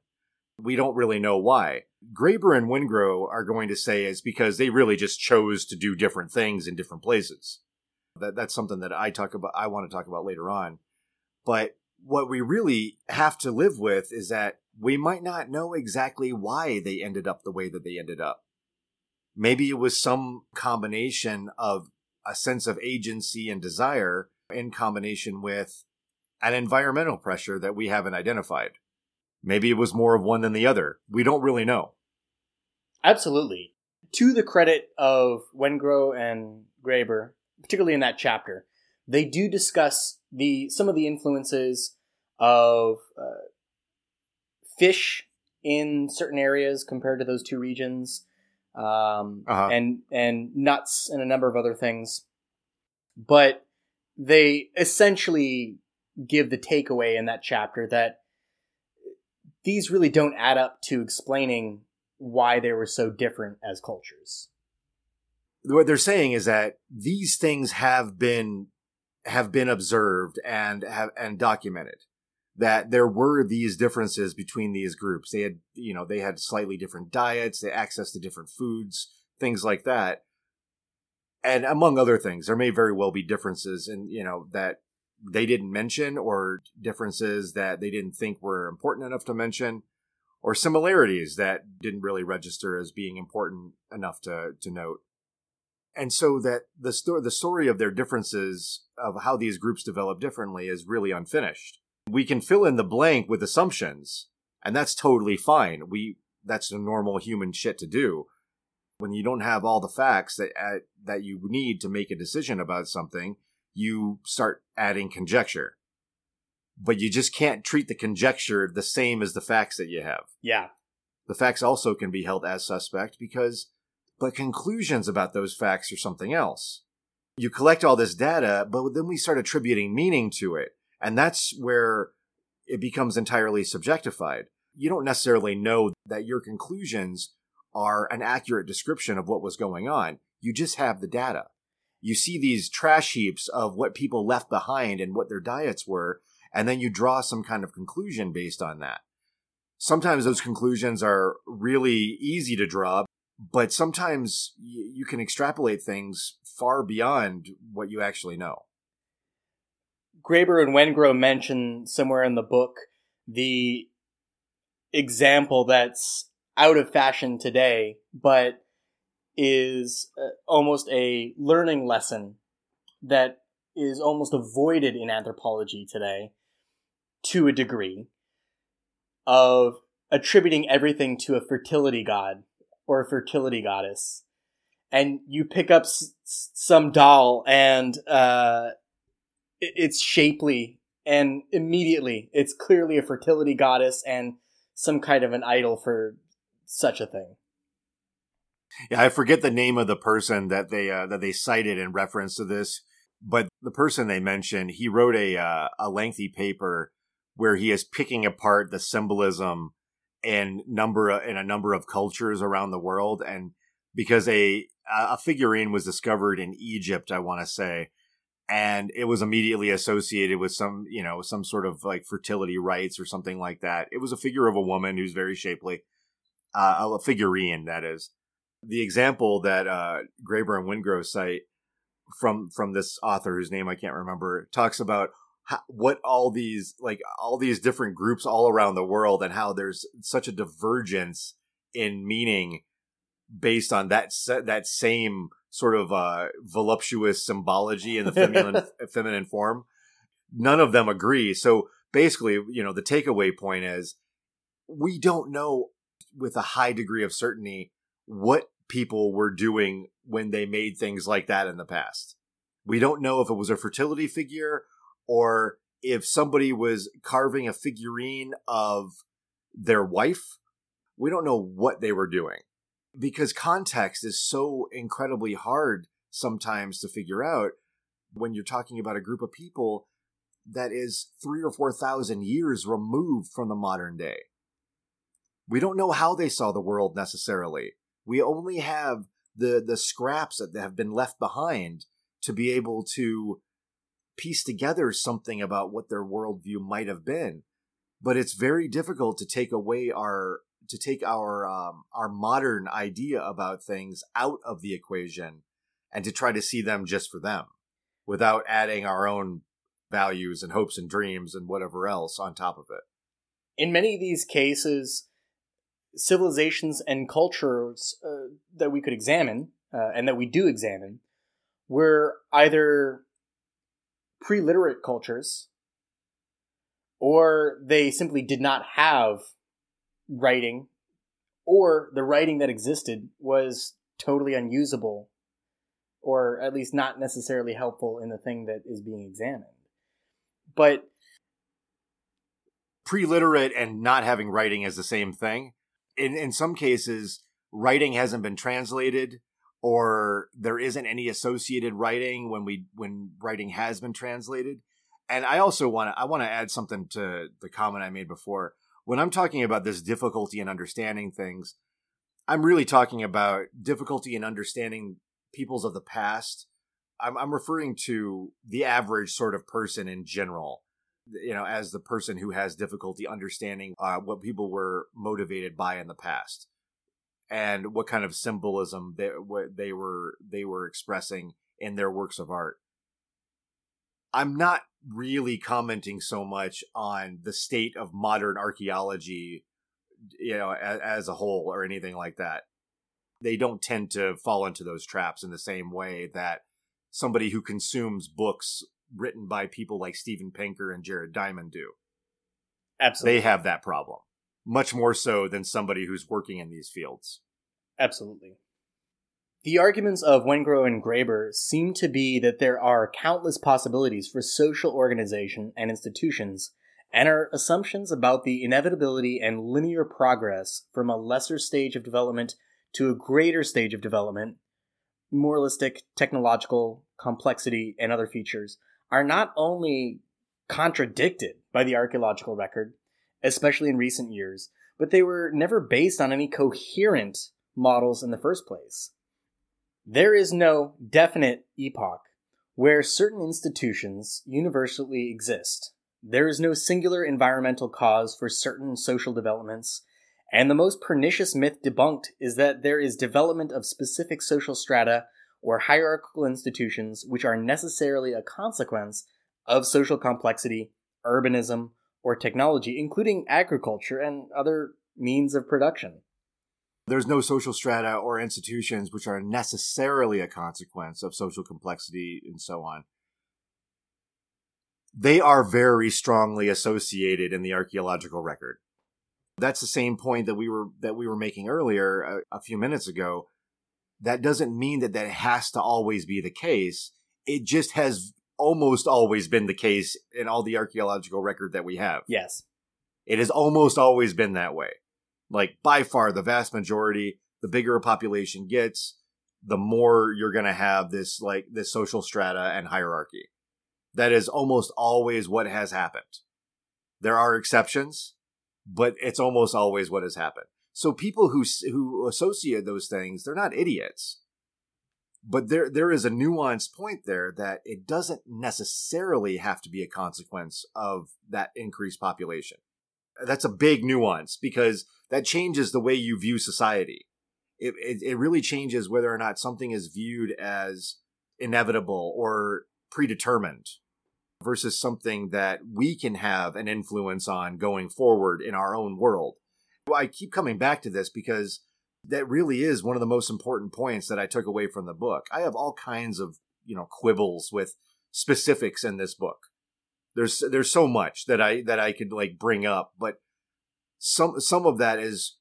We don't really know why. Graeber and Wengrow are going to say is because they really just chose to do different things in different places. That that's something that I talk about I want to talk about later on. But what we really have to live with is that we might not know exactly why they ended up the way that they ended up. Maybe it was some combination of a sense of agency and desire in combination with an environmental pressure that we haven't identified. Maybe it was more of one than the other. We don't really know. Absolutely. To the credit of Wengrow and Graeber, particularly in that chapter, they do discuss the some of the influences of uh, fish in certain areas compared to those two regions, um, Uh-huh. and and nuts and a number of other things. But they essentially give the takeaway in that chapter that these really don't add up to explaining why they were so different as cultures. what they're saying is that these things have been have been observed and have and documented. That there were these differences between these groups. They had you know they had slightly different diets. They access to different foods things like that and among other things there may very well be differences in you know that they didn't mention or differences that they didn't think were important enough to mention or similarities that didn't really register as being important enough to to note. And so that the story the story of their differences of how these groups develop differently is really unfinished. We can fill in the blank with assumptions and that's totally fine. We that's the normal human shit to do when you don't have all the facts that uh, that you need to make a decision about something you start adding conjecture but you just can't treat the conjecture the same as the facts that you have Yeah. the facts also can be held as suspect because but conclusions about those facts are something else. You collect all this data, but then we start attributing meaning to it. And that's where it becomes entirely subjectified. You don't necessarily know that your conclusions are an accurate description of what was going on. You just have the data. You see these trash heaps of what people left behind and what their diets were, and then you draw some kind of conclusion based on that. Sometimes those conclusions are really easy to draw, but sometimes you can extrapolate things far beyond what you actually know. Graeber and Wengrow mention somewhere in the book the example that's out of fashion today, but is uh, almost a learning lesson that is almost avoided in anthropology today to a degree of attributing everything to a fertility god or a fertility goddess. And you pick up s- some doll and uh, it's shapely and immediately it's clearly a fertility goddess and some kind of an idol for such a thing. Yeah, I forget the name of the person that they uh, that they cited in reference to this, but the person they mentioned, he wrote a uh, a lengthy paper where he is picking apart the symbolism and number in a number of cultures around the world, and because a a figurine was discovered in Egypt, I want to say, and it was immediately associated with some you know some sort of like fertility rites or something like that. It was a figure of a woman who's very shapely, uh, a figurine that is the example that uh, Graeber and Wengrow cite from from this author whose name I can't remember talks about how, what all these like all these different groups all around the world and how there's such a divergence in meaning based on that that same sort of uh, voluptuous symbology in the feminine feminine form. None of them agree. So basically, you know, the takeaway point is we don't know with a high degree of certainty what people were doing when they made things like that in the past. We don't know if it was a fertility figure or if somebody was carving a figurine of their wife. We don't know what they were doing because context is so incredibly hard sometimes to figure out when you're talking about a group of people that is three or four thousand years removed from the modern day. We don't know how they saw the world necessarily. We only have the the scraps that have been left behind to be able to piece together something about what their worldview might have been. But it's very difficult to take away our to take our um, our modern idea about things out of the equation and to try to see them just for them without adding our own values and hopes and dreams and whatever else on top of it. In many of these cases, civilizations and cultures uh, that we could examine uh, and that we do examine were either pre-literate cultures or they simply did not have writing or the writing that existed was totally unusable or at least not necessarily helpful in the thing that is being examined. But pre-literate and not having writing is the same thing. In in some cases, writing hasn't been translated or there isn't any associated writing when we when writing has been translated. And I also want to I want to add something to the comment I made before. When I'm talking about this difficulty in understanding things, I'm really talking about difficulty in understanding peoples of the past. I'm, I'm referring to the average sort of person in general you know, as the person who has difficulty understanding uh, what people were motivated by in the past and what kind of symbolism they what they were they were expressing in their works of art. I'm not really commenting so much on the state of modern archaeology, you know, as, as a whole or anything like that. They don't tend to fall into those traps in the same way that somebody who consumes books written by people like Steven Pinker and Jared Diamond do. Absolutely. They have that problem. Much more so than somebody who's working in these fields. Absolutely. The arguments of Wengrow and Graeber seem to be that there are countless possibilities for social organization and institutions, and our assumptions about the inevitability and linear progress from a lesser stage of development to a greater stage of development, moralistic, technological, complexity, and other features are not only contradicted by the archaeological record, especially in recent years, but they were never based on any coherent models in the first place. There is no definite epoch where certain institutions universally exist. There is no singular environmental cause for certain social developments, and the most pernicious myth debunked is that there is development of specific social strata or hierarchical institutions which are necessarily a consequence of social complexity, urbanism, or technology, including agriculture and other means of production. There's no social strata or institutions which are necessarily a consequence of social complexity and so on. They are very strongly associated in the archaeological record. That's the same point that we were that we were making earlier a, a few minutes ago that doesn't mean that that has to always be the case. It just has almost always been the case in all the archaeological record that we have. Yes. It has almost always been that way. Like by far the vast majority, the bigger a population gets, the more you're going to have this like this social strata and hierarchy. That is almost always what has happened. There are exceptions, but it's almost always what has happened. So people who who associate those things, they're not idiots. But there there is a nuanced point there that it doesn't necessarily have to be a consequence of that increased population. That's a big nuance because that changes the way you view society. It, it, it really changes whether or not something is viewed as inevitable or predetermined versus something that we can have an influence on going forward in our own world. I keep coming back to this because that really is one of the most important points that I took away from the book. I have all kinds of, you know, quibbles with specifics in this book. There's there's so much that I that I could like bring up, but some some of that is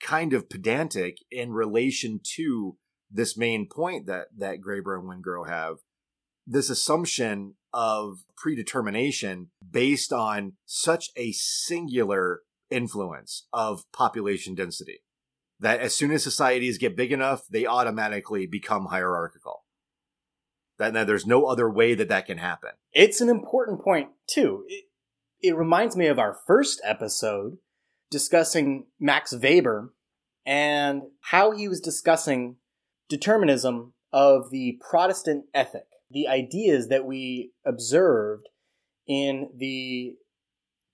kind of pedantic in relation to this main point that that Graeber and Wengrow have. This assumption of predetermination based on such a singular influence of population density. That as soon as societies get big enough, they automatically become hierarchical. That, that there's no other way that that can happen. It's an important point, too. It, it reminds me of our first episode discussing Max Weber and how he was discussing determinism of the Protestant ethic, the ideas that we observed in the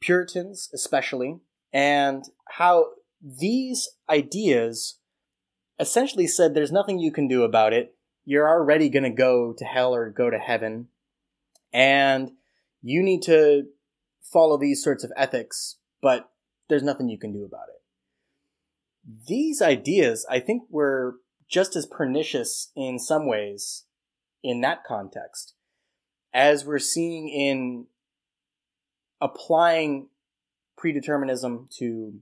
Puritans, especially, and how these ideas essentially said there's nothing you can do about it. You're already going to go to hell or go to heaven. And you need to follow these sorts of ethics, but there's nothing you can do about it. These ideas, I think, were just as pernicious in some ways in that context as we're seeing in applying predeterminism to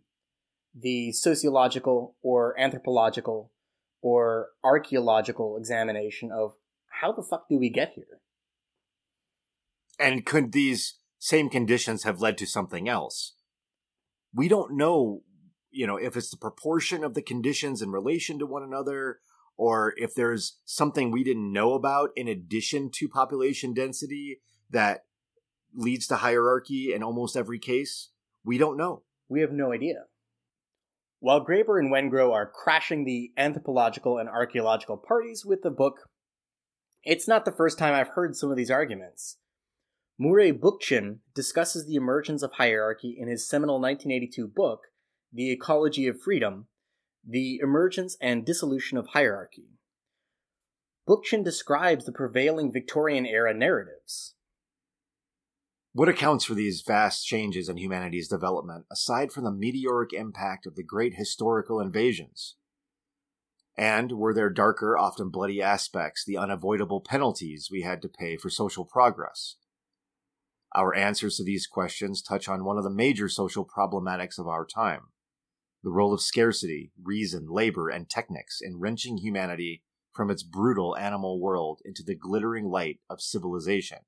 the sociological or anthropological or archaeological examination of how the fuck do we get here? And could these same conditions have led to something else? We don't know, you know, if it's the proportion of the conditions in relation to one another or if there's something we didn't know about in addition to population density that leads to hierarchy in almost every case. We don't know. We have no idea. While Graeber and Wengrow are crashing the anthropological and archaeological parties with the book, it's not the first time I've heard some of these arguments. Murray Bookchin discusses the emergence of hierarchy in his seminal 1982 book, The Ecology of Freedom The Emergence and Dissolution of Hierarchy. Bookchin describes the prevailing Victorian era narratives. What accounts for these vast changes in humanity's development, aside from the meteoric impact of the great historical invasions? And were there darker, often bloody aspects, the unavoidable penalties we had to pay for social progress? Our answers to these questions touch on one of the major social problematics of our time the role of scarcity, reason, labor, and technics in wrenching humanity from its brutal animal world into the glittering light of civilization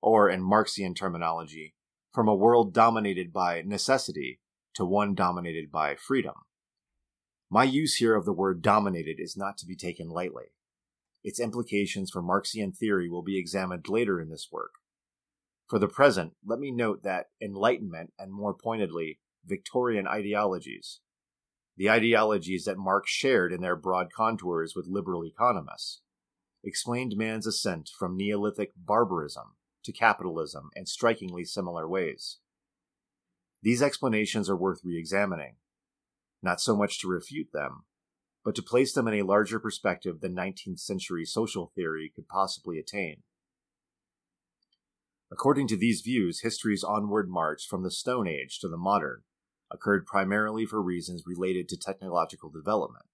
or in Marxian terminology, from a world dominated by necessity to one dominated by freedom. My use here of the word dominated is not to be taken lightly. Its implications for Marxian theory will be examined later in this work. For the present, let me note that Enlightenment, and more pointedly, Victorian ideologies, the ideologies that Marx shared in their broad contours with liberal economists, explained man's ascent from Neolithic barbarism to capitalism in strikingly similar ways. These explanations are worth re examining, not so much to refute them, but to place them in a larger perspective than 19th century social theory could possibly attain. According to these views, history's onward march from the Stone Age to the modern occurred primarily for reasons related to technological development,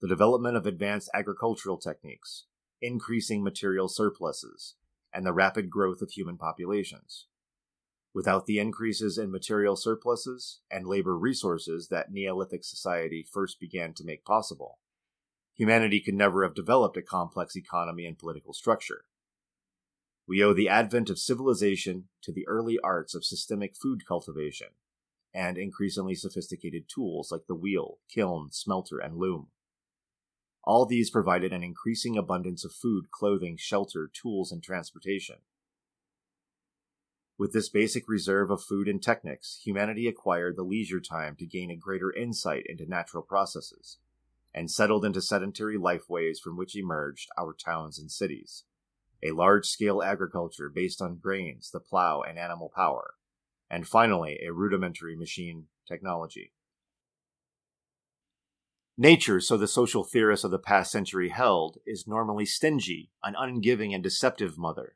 the development of advanced agricultural techniques, increasing material surpluses, and the rapid growth of human populations. Without the increases in material surpluses and labor resources that Neolithic society first began to make possible, humanity could never have developed a complex economy and political structure. We owe the advent of civilization to the early arts of systemic food cultivation and increasingly sophisticated tools like the wheel, kiln, smelter, and loom. All these provided an increasing abundance of food, clothing, shelter, tools, and transportation. With this basic reserve of food and technics, humanity acquired the leisure time to gain a greater insight into natural processes, and settled into sedentary lifeways from which emerged our towns and cities. A large scale agriculture based on grains, the plow, and animal power, and finally a rudimentary machine technology. Nature, so the social theorists of the past century held, is normally stingy, an ungiving and deceptive mother.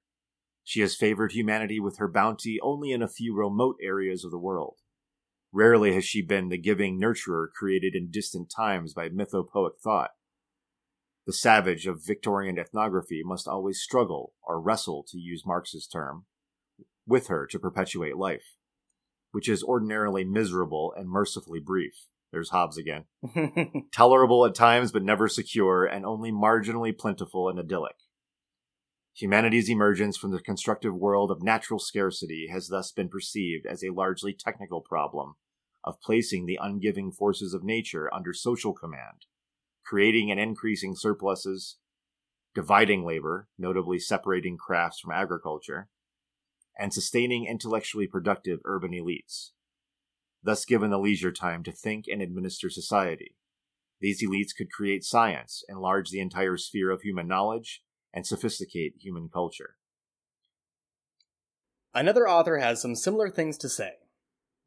She has favored humanity with her bounty only in a few remote areas of the world. Rarely has she been the giving nurturer created in distant times by mythopoeic thought. The savage of Victorian ethnography must always struggle, or wrestle, to use Marx's term, with her to perpetuate life, which is ordinarily miserable and mercifully brief. There's Hobbes again. Tolerable at times, but never secure, and only marginally plentiful and idyllic. Humanity's emergence from the constructive world of natural scarcity has thus been perceived as a largely technical problem of placing the ungiving forces of nature under social command, creating and increasing surpluses, dividing labor, notably separating crafts from agriculture, and sustaining intellectually productive urban elites thus given the leisure time to think and administer society. These elites could create science, enlarge the entire sphere of human knowledge, and sophisticate human culture. Another author has some similar things to say.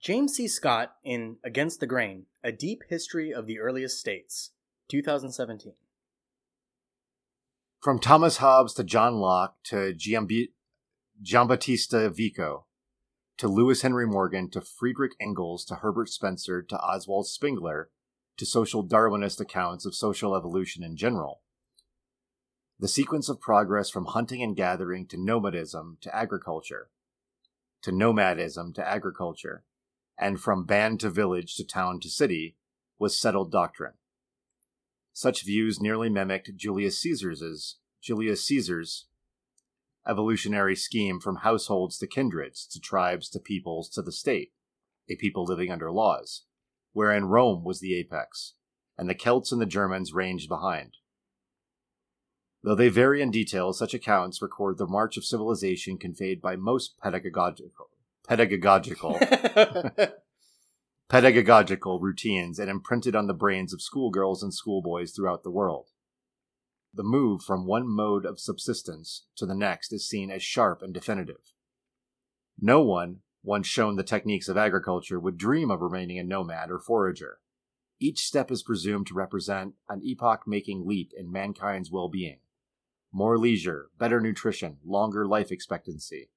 James C. Scott in Against the Grain A Deep History of the Earliest States, 2017. From Thomas Hobbes to John Locke to Giambattista Vico, to Lewis Henry Morgan to Friedrich Engels to Herbert Spencer to Oswald Spengler to social Darwinist accounts of social evolution in general. The sequence of progress from hunting and gathering to nomadism to agriculture, to nomadism to agriculture, and from band to village to town to city, was settled doctrine. Such views nearly mimicked Julius Caesar's Julius Caesar's evolutionary scheme from households to kindreds to tribes to peoples to the state, a people living under laws, wherein Rome was the apex, and the Celts and the Germans ranged behind. Though they vary in detail, such accounts record the march of civilization conveyed by most pedagogical pedagogical pedagogical routines and imprinted on the brains of schoolgirls and schoolboys throughout the world. The move from one mode of subsistence to the next is seen as sharp and definitive. No one, once shown the techniques of agriculture, would dream of remaining a nomad or forager. Each step is presumed to represent an epoch making leap in mankind's well being more leisure, better nutrition, longer life expectancy,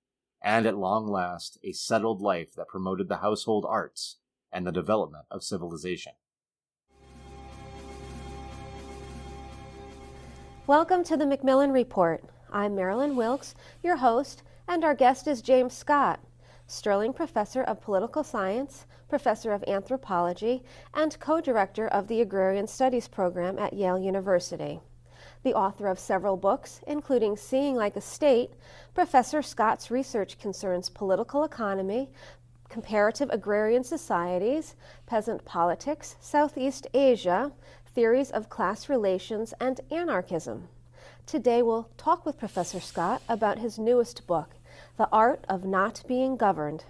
and at long last, a settled life that promoted the household arts and the development of civilization. Welcome to the Macmillan Report. I'm Marilyn Wilkes, your host, and our guest is James Scott, Sterling Professor of Political Science, Professor of Anthropology, and co director of the Agrarian Studies program at Yale University. The author of several books, including Seeing Like a State, Professor Scott's research concerns political economy, comparative agrarian societies, peasant politics, Southeast Asia, theories of class relations, and anarchism. Today we'll talk with Professor Scott about his newest book, The Art of Not Being Governed.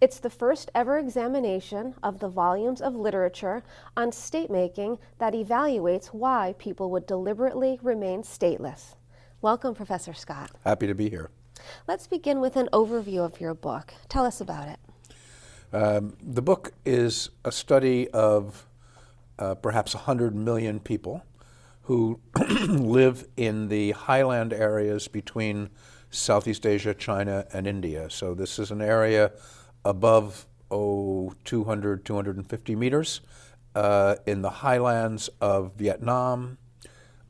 It's the first ever examination of the volumes of literature on state making that evaluates why people would deliberately remain stateless. Welcome, Professor Scott. Happy to be here. Let's begin with an overview of your book. Tell us about it. Um, the book is a study of uh, perhaps 100 million people who live in the highland areas between Southeast Asia, China, and India. So this is an area above oh, 200, 250 meters uh, in the highlands of Vietnam,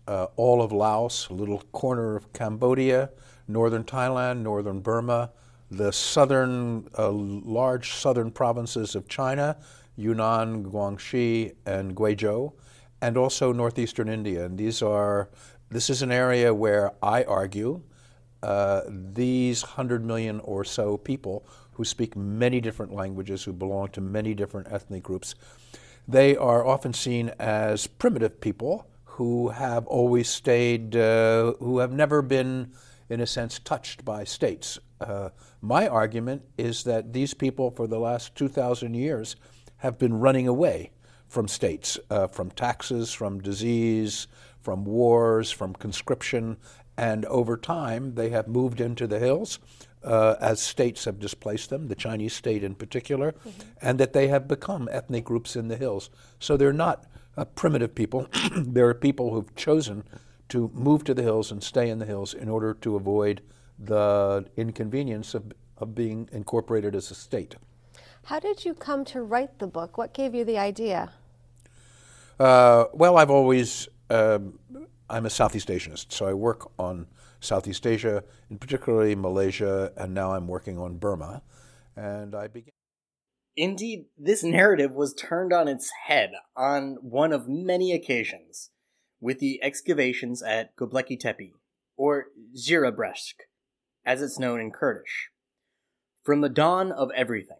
uh, all of Laos, a little corner of Cambodia, northern Thailand, northern Burma, the southern, uh, large southern provinces of China, Yunnan, Guangxi, and Guizhou, and also northeastern India. And these are, this is an area where I argue uh, these 100 million or so people who speak many different languages, who belong to many different ethnic groups, they are often seen as primitive people who have always stayed, uh, who have never been, in a sense, touched by states. Uh, my argument is that these people, for the last 2,000 years, have been running away from states, uh, from taxes, from disease, from wars, from conscription, and over time they have moved into the hills uh, as states have displaced them, the Chinese state in particular, mm-hmm. and that they have become ethnic groups in the hills. So they're not uh, primitive people. they're people who've chosen to move to the hills and stay in the hills in order to avoid the inconvenience of, of being incorporated as a state. How did you come to write the book? What gave you the idea? Uh, well, I've always, um, I'm a Southeast Asianist, so I work on Southeast Asia, in particularly Malaysia, and now I'm working on Burma. And I began. Indeed, this narrative was turned on its head on one of many occasions with the excavations at Göbekli Tepe, or Zirabresk, as it's known in Kurdish. From the dawn of everything,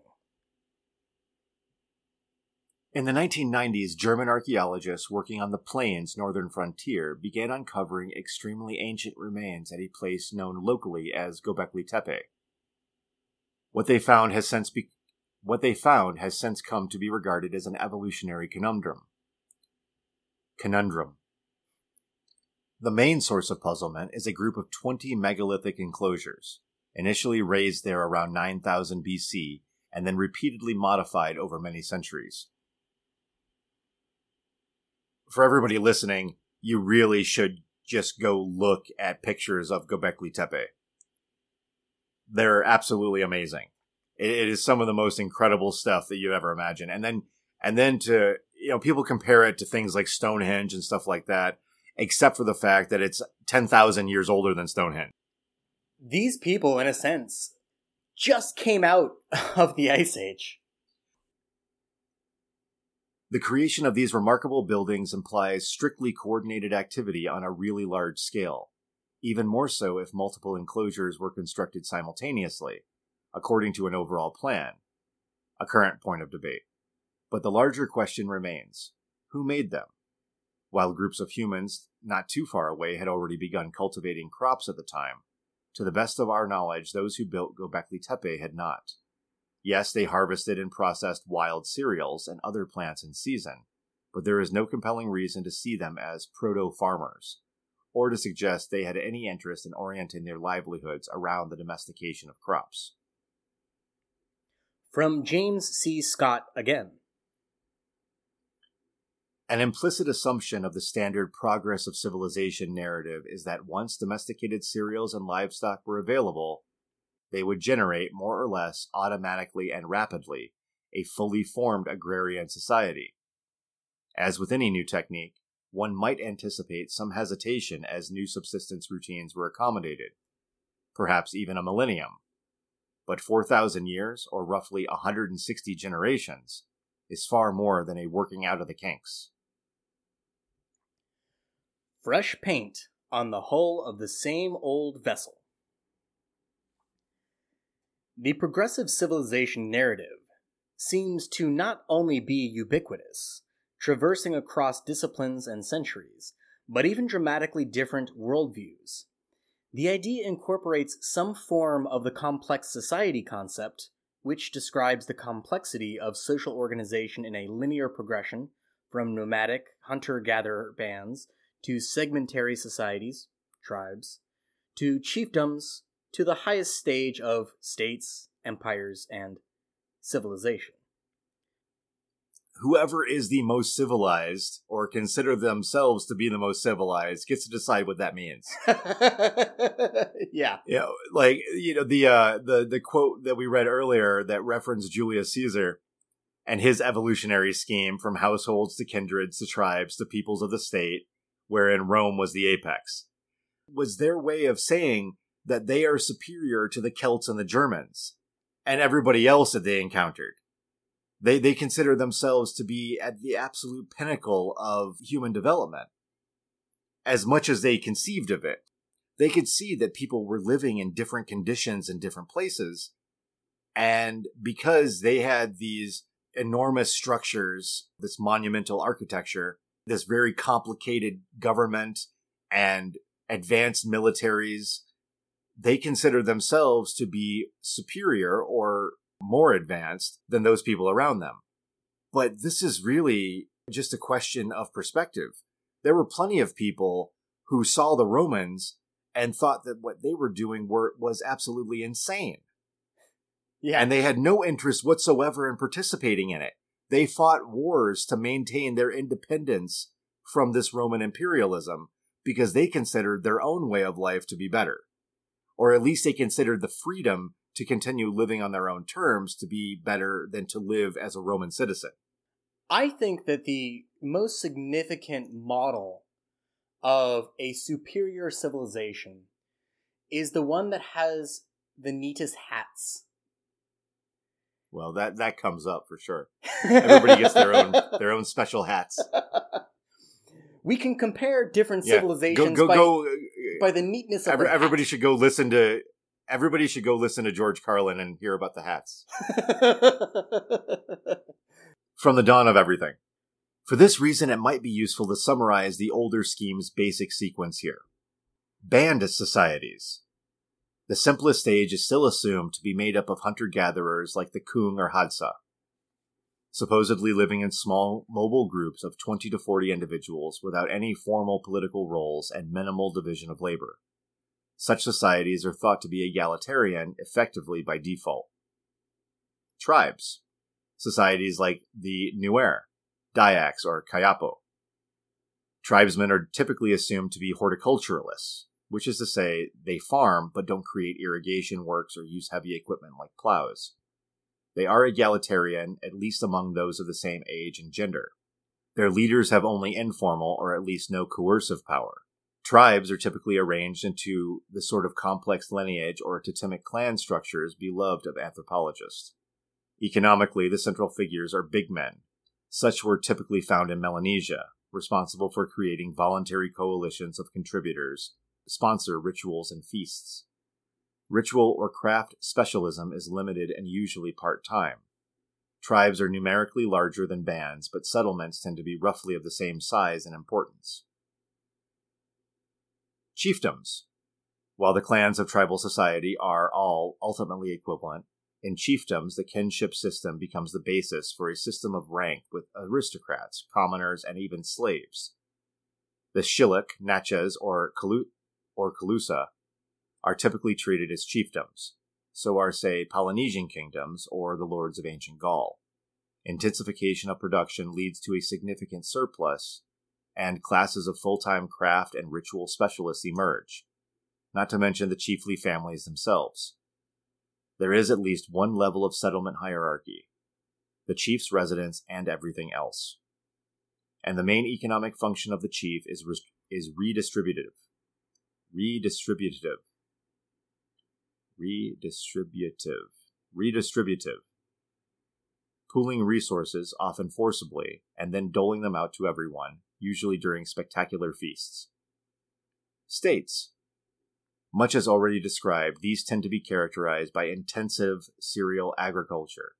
in the 1990s, German archaeologists working on the plains northern frontier began uncovering extremely ancient remains at a place known locally as Göbekli Tepe. What they found has since be- what they found has since come to be regarded as an evolutionary conundrum. Conundrum. The main source of puzzlement is a group of 20 megalithic enclosures, initially raised there around 9000 BC and then repeatedly modified over many centuries for everybody listening, you really should just go look at pictures of Göbekli Tepe. They're absolutely amazing. It, it is some of the most incredible stuff that you ever imagine. And then, and then to, you know, people compare it to things like Stonehenge and stuff like that, except for the fact that it's 10,000 years older than Stonehenge. These people, in a sense, just came out of the Ice Age. The creation of these remarkable buildings implies strictly coordinated activity on a really large scale, even more so if multiple enclosures were constructed simultaneously, according to an overall plan, a current point of debate. But the larger question remains who made them? While groups of humans not too far away had already begun cultivating crops at the time, to the best of our knowledge, those who built Gobekli Tepe had not. Yes, they harvested and processed wild cereals and other plants in season, but there is no compelling reason to see them as proto farmers, or to suggest they had any interest in orienting their livelihoods around the domestication of crops. From James C. Scott again. An implicit assumption of the standard progress of civilization narrative is that once domesticated cereals and livestock were available, they would generate more or less automatically and rapidly a fully formed agrarian society. As with any new technique, one might anticipate some hesitation as new subsistence routines were accommodated, perhaps even a millennium. But 4,000 years, or roughly 160 generations, is far more than a working out of the kinks. Fresh paint on the hull of the same old vessel. The progressive civilization narrative seems to not only be ubiquitous, traversing across disciplines and centuries, but even dramatically different worldviews. The idea incorporates some form of the complex society concept, which describes the complexity of social organization in a linear progression from nomadic hunter gatherer bands to segmentary societies, tribes, to chiefdoms, to the highest stage of states, empires, and civilization. Whoever is the most civilized, or consider themselves to be the most civilized, gets to decide what that means. yeah. You know, like you know the uh, the the quote that we read earlier that referenced Julius Caesar and his evolutionary scheme from households to kindreds to tribes to peoples of the state, wherein Rome was the apex, was their way of saying that they are superior to the Celts and the Germans and everybody else that they encountered. They, they consider themselves to be at the absolute pinnacle of human development. As much as they conceived of it, they could see that people were living in different conditions in different places. And because they had these enormous structures, this monumental architecture, this very complicated government and advanced militaries they consider themselves to be superior or more advanced than those people around them. But this is really just a question of perspective. There were plenty of people who saw the Romans and thought that what they were doing were, was absolutely insane. Yeah. And they had no interest whatsoever in participating in it. They fought wars to maintain their independence from this Roman imperialism because they considered their own way of life to be better or at least they considered the freedom to continue living on their own terms to be better than to live as a Roman citizen. I think that the most significant model of a superior civilization is the one that has the neatest hats. Well, that that comes up for sure. Everybody gets their own their own special hats. We can compare different Yeah. civilizations Go go by, go. By the neatness of Every, everybody should go listen to. Everybody should go listen to George Carlin and hear about the hats from the dawn of everything. For this reason, it might be useful to summarize the older scheme's basic sequence here. Band societies. The simplest stage is still assumed to be made up of hunter gatherers like the Kung or Hadza, supposedly living in small, mobile groups of 20 to 40 individuals without any formal political roles and minimal division of labor. Such societies are thought to be egalitarian effectively by default. Tribes. Societies like the Nuer, Dayaks, or Kayapo. Tribesmen are typically assumed to be horticulturalists, which is to say, they farm but don't create irrigation works or use heavy equipment like plows. They are egalitarian, at least among those of the same age and gender. Their leaders have only informal or at least no coercive power. Tribes are typically arranged into the sort of complex lineage or totemic clan structures beloved of anthropologists. Economically, the central figures are big men, Such were typically found in Melanesia, responsible for creating voluntary coalitions of contributors, sponsor rituals and feasts. Ritual or craft specialism is limited and usually part time. Tribes are numerically larger than bands, but settlements tend to be roughly of the same size and importance. Chiefdoms. While the clans of tribal society are all ultimately equivalent, in chiefdoms the kinship system becomes the basis for a system of rank with aristocrats, commoners, and even slaves. The Shilluk, Natchez, or Kalut or Calusa are typically treated as chiefdoms. So are, say, Polynesian kingdoms or the lords of ancient Gaul. Intensification of production leads to a significant surplus, and classes of full time craft and ritual specialists emerge, not to mention the chiefly families themselves. There is at least one level of settlement hierarchy the chief's residence and everything else. And the main economic function of the chief is, re- is redistributive. Redistributive. Redistributive. Redistributive. Pooling resources, often forcibly, and then doling them out to everyone, usually during spectacular feasts. States. Much as already described, these tend to be characterized by intensive cereal agriculture,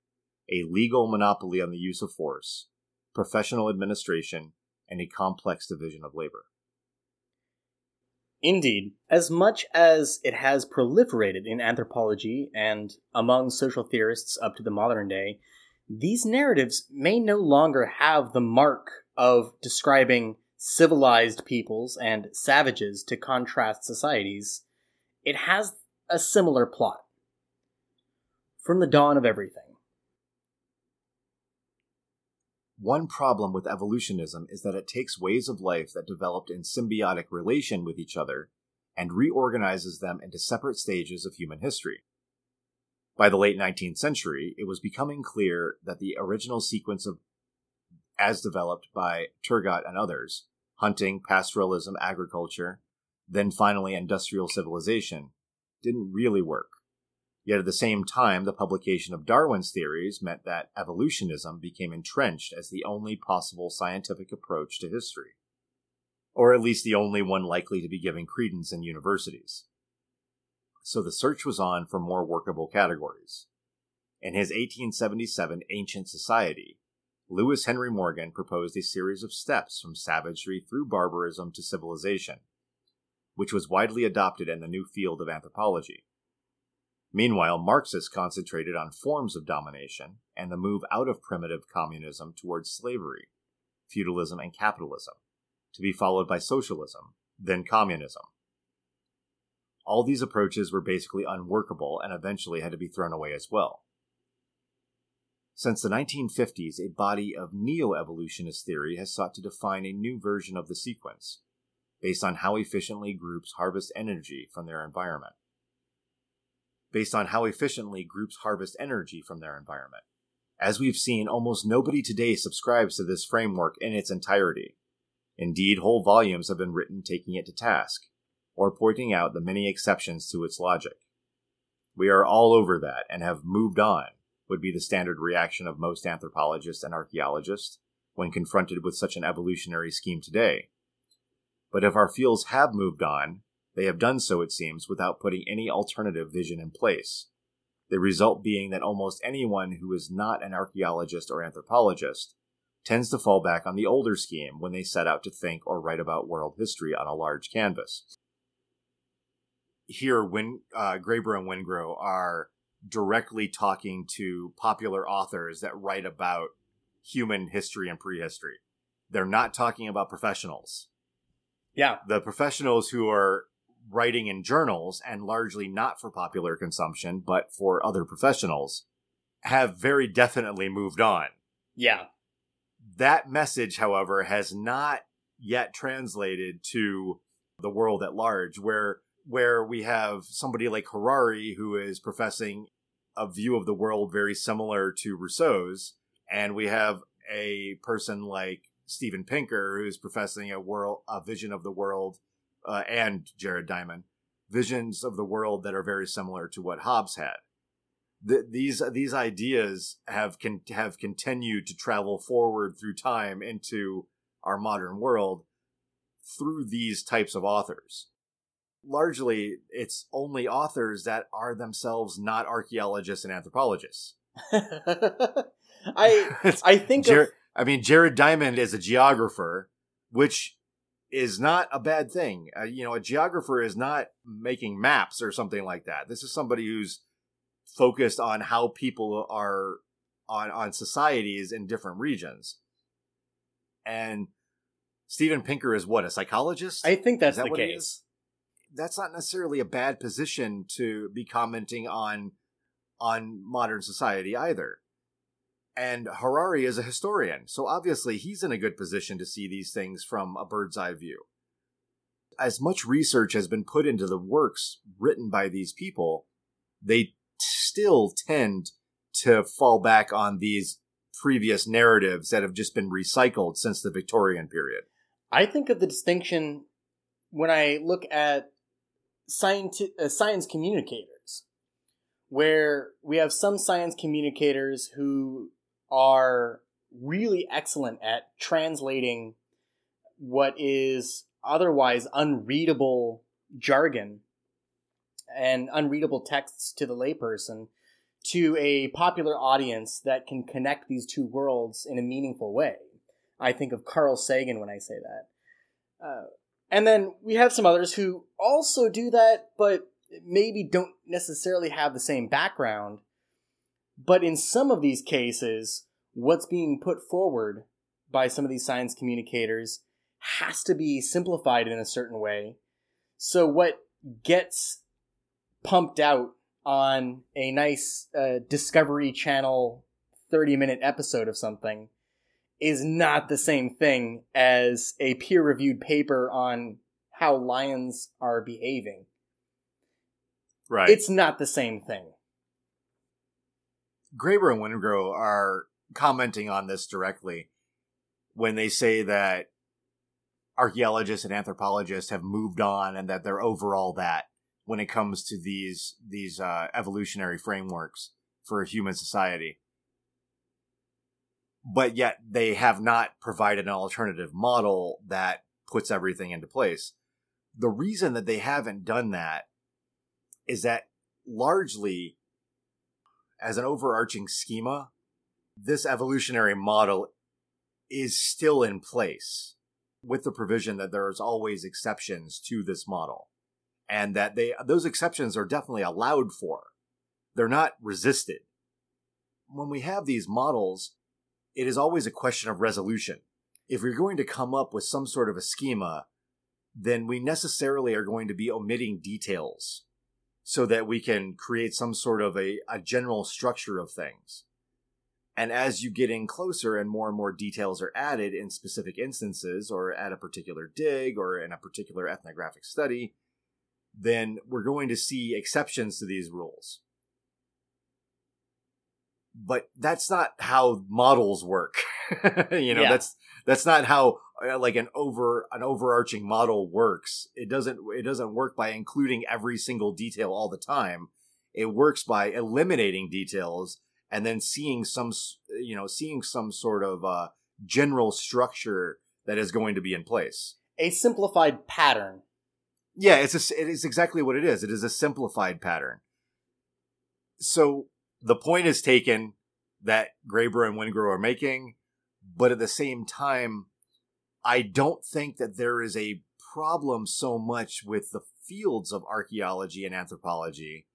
a legal monopoly on the use of force, professional administration, and a complex division of labor. Indeed, as much as it has proliferated in anthropology and among social theorists up to the modern day, these narratives may no longer have the mark of describing civilized peoples and savages to contrast societies. It has a similar plot. From the dawn of everything. One problem with evolutionism is that it takes ways of life that developed in symbiotic relation with each other and reorganizes them into separate stages of human history. By the late 19th century, it was becoming clear that the original sequence of as developed by Turgot and others, hunting, pastoralism, agriculture, then finally industrial civilization, didn't really work. Yet at the same time, the publication of Darwin's theories meant that evolutionism became entrenched as the only possible scientific approach to history, or at least the only one likely to be given credence in universities. So the search was on for more workable categories. In his 1877 Ancient Society, Lewis Henry Morgan proposed a series of steps from savagery through barbarism to civilization, which was widely adopted in the new field of anthropology. Meanwhile, Marxists concentrated on forms of domination and the move out of primitive communism towards slavery, feudalism, and capitalism, to be followed by socialism, then communism. All these approaches were basically unworkable and eventually had to be thrown away as well. Since the 1950s, a body of neo evolutionist theory has sought to define a new version of the sequence, based on how efficiently groups harvest energy from their environment based on how efficiently groups harvest energy from their environment. As we've seen, almost nobody today subscribes to this framework in its entirety. Indeed, whole volumes have been written taking it to task, or pointing out the many exceptions to its logic. We are all over that and have moved on, would be the standard reaction of most anthropologists and archaeologists when confronted with such an evolutionary scheme today. But if our fields have moved on, they have done so, it seems, without putting any alternative vision in place. The result being that almost anyone who is not an archaeologist or anthropologist tends to fall back on the older scheme when they set out to think or write about world history on a large canvas. Here, Win, uh, Graeber and Wengrow are directly talking to popular authors that write about human history and prehistory. They're not talking about professionals. Yeah. The professionals who are writing in journals and largely not for popular consumption, but for other professionals, have very definitely moved on. Yeah. That message, however, has not yet translated to the world at large, where where we have somebody like Harari who is professing a view of the world very similar to Rousseau's, and we have a person like Steven Pinker who's professing a world a vision of the world uh, and Jared Diamond visions of the world that are very similar to what Hobbes had. th- these these ideas have con- have continued to travel forward through time into our modern world through these types of authors. Largely, it's only authors that are themselves not archaeologists and anthropologists. I I think Jer- of, I mean, Jared Diamond is a geographer, which is not a bad thing. Uh, you know, a geographer is not making maps or something like that. This is somebody who's focused on how people are on on societies in different regions. And Steven Pinker is what a psychologist. I think that's that the case. That's not necessarily a bad position to be commenting on on modern society either. And Harari is a historian, so obviously he's in a good position to see these things from a bird's eye view. As much research has been put into the works written by these people, they still tend to fall back on these previous narratives that have just been recycled since the Victorian period. I think of the distinction when I look at science, uh, science communicators, where we have some science communicators who are really excellent at translating what is otherwise unreadable jargon and unreadable texts to the layperson to a popular audience that can connect these two worlds in a meaningful way. I think of Carl Sagan when I say that. Uh, and then we have some others who also do that, but maybe don't necessarily have the same background. But in some of these cases, what's being put forward by some of these science communicators has to be simplified in a certain way. So what gets pumped out on a nice uh, Discovery Channel 30 minute episode of something is not the same thing as a peer reviewed paper on how lions are behaving. Right. It's not the same thing. Graeber and Wengrow are commenting on this directly when they say that archaeologists and anthropologists have moved on and that they're over all that when it comes to these these uh, evolutionary frameworks for human society. But yet they have not provided an alternative model that puts everything into place. The reason that they haven't done that is that largely as an overarching schema, this evolutionary model is still in place with the provision that there is always exceptions to this model and that they those exceptions are definitely allowed for. They're not resisted. When we have these models it is always a question of resolution. If we're going to come up with some sort of a schema then we necessarily are going to be omitting details so that we can create some sort of a, a general structure of things and as you get in closer and more and more details are added in specific instances or at a particular dig or in a particular ethnographic study, then we're going to see exceptions to these rules. But that's not how models work. you know, Yeah. that's that's not how like an over an overarching model works. It doesn't it doesn't work by including every single detail all the time. It works by eliminating details and then seeing some you know seeing some sort of uh, general structure that is going to be in place. A simplified pattern. Yeah, it's a it is exactly what it is. It is a simplified pattern. So the point is taken that Graeber and Wengrow are making, but at the same time, I don't think that there is a problem so much with the fields of archaeology and anthropology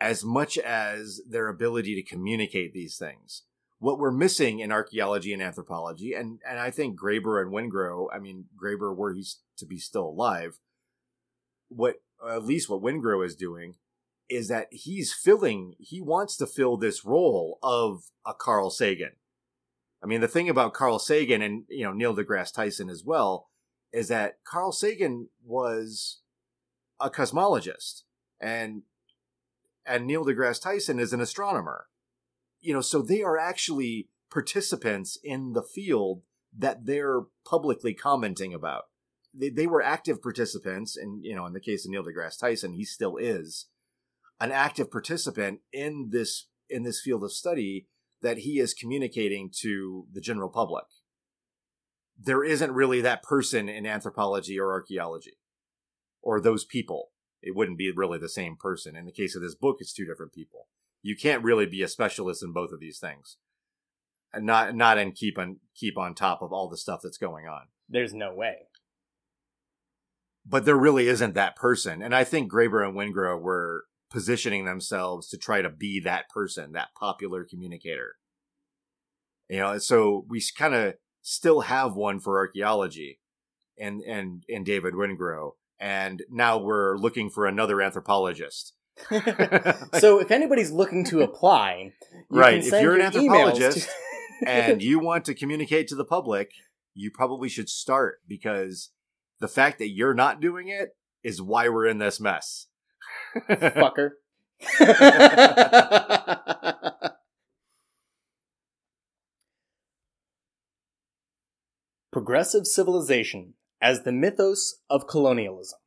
as much as their ability to communicate these things. What we're missing in archaeology and anthropology, and, and I think Graeber and Wengrow, I mean, Graeber, were he's to be still alive, what, at least what Wengrow is doing, is that he's filling, he wants to fill this role of a Carl Sagan. I mean, the thing about Carl Sagan and, you know, Neil deGrasse Tyson as well, is that Carl Sagan was a cosmologist and and Neil deGrasse Tyson is an astronomer. You know, so they are actually participants in the field that they're publicly commenting about. They, they were active participants, and you know, in the case of Neil deGrasse Tyson, he still is an active participant in this in this field of study that he is communicating to the general public. There isn't really that person in anthropology or archaeology or those people. It wouldn't be really the same person. In the case of this book, it's two different people. You can't really be a specialist in both of these things. And not not and keep on keep on top of all the stuff that's going on. There's no way. But there really isn't that person. And I think Graeber and Wengrow were positioning themselves to try to be that person, that popular communicator. You know, so we kind of still have one for archaeology and and and David Wengrow and now we're looking for another anthropologist. so if anybody's looking to apply, right? if you're an anthropologist to... and you want to communicate to the public, you probably should start because the fact that you're not doing it is why we're in this mess. Fucker. Progressive civilization as the mythos of colonialism.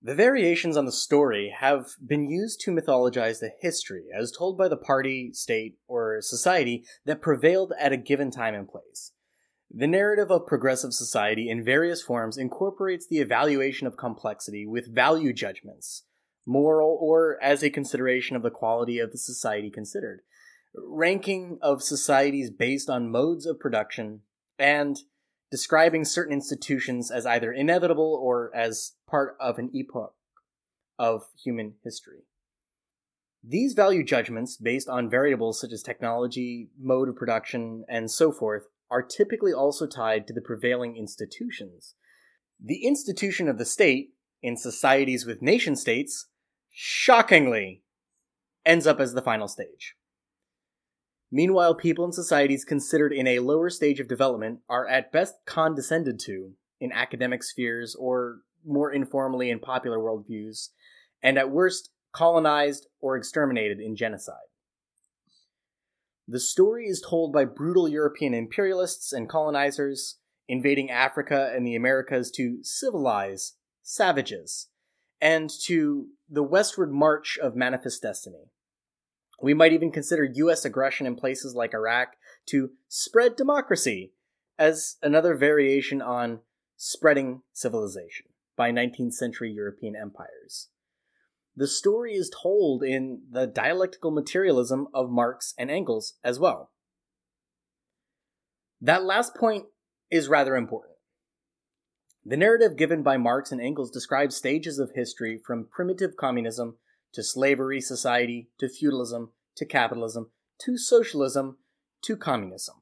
The variations on the story have been used to mythologize the history as told by the party, state, or society that prevailed at a given time and place. The narrative of progressive society in various forms incorporates the evaluation of complexity with value judgments, moral or as a consideration of the quality of the society considered, ranking of societies based on modes of production, and describing certain institutions as either inevitable or as part of an epoch of human history. These value judgments, based on variables such as technology, mode of production, and so forth, are typically also tied to the prevailing institutions. The institution of the state, in societies with nation states, shockingly, ends up as the final stage. Meanwhile, people and societies considered in a lower stage of development are at best condescended to in academic spheres or more informally in popular worldviews, and at worst colonized or exterminated in genocide. The story is told by brutal European imperialists and colonizers invading Africa and the Americas to civilize savages and to the westward march of manifest destiny. We might even consider US aggression in places like Iraq to spread democracy as another variation on spreading civilization by 19th century European empires. The story is told in the dialectical materialism of Marx and Engels as well. That last point is rather important. The narrative given by Marx and Engels describes stages of history from primitive communism to slavery society, to feudalism, to capitalism, to socialism, to communism.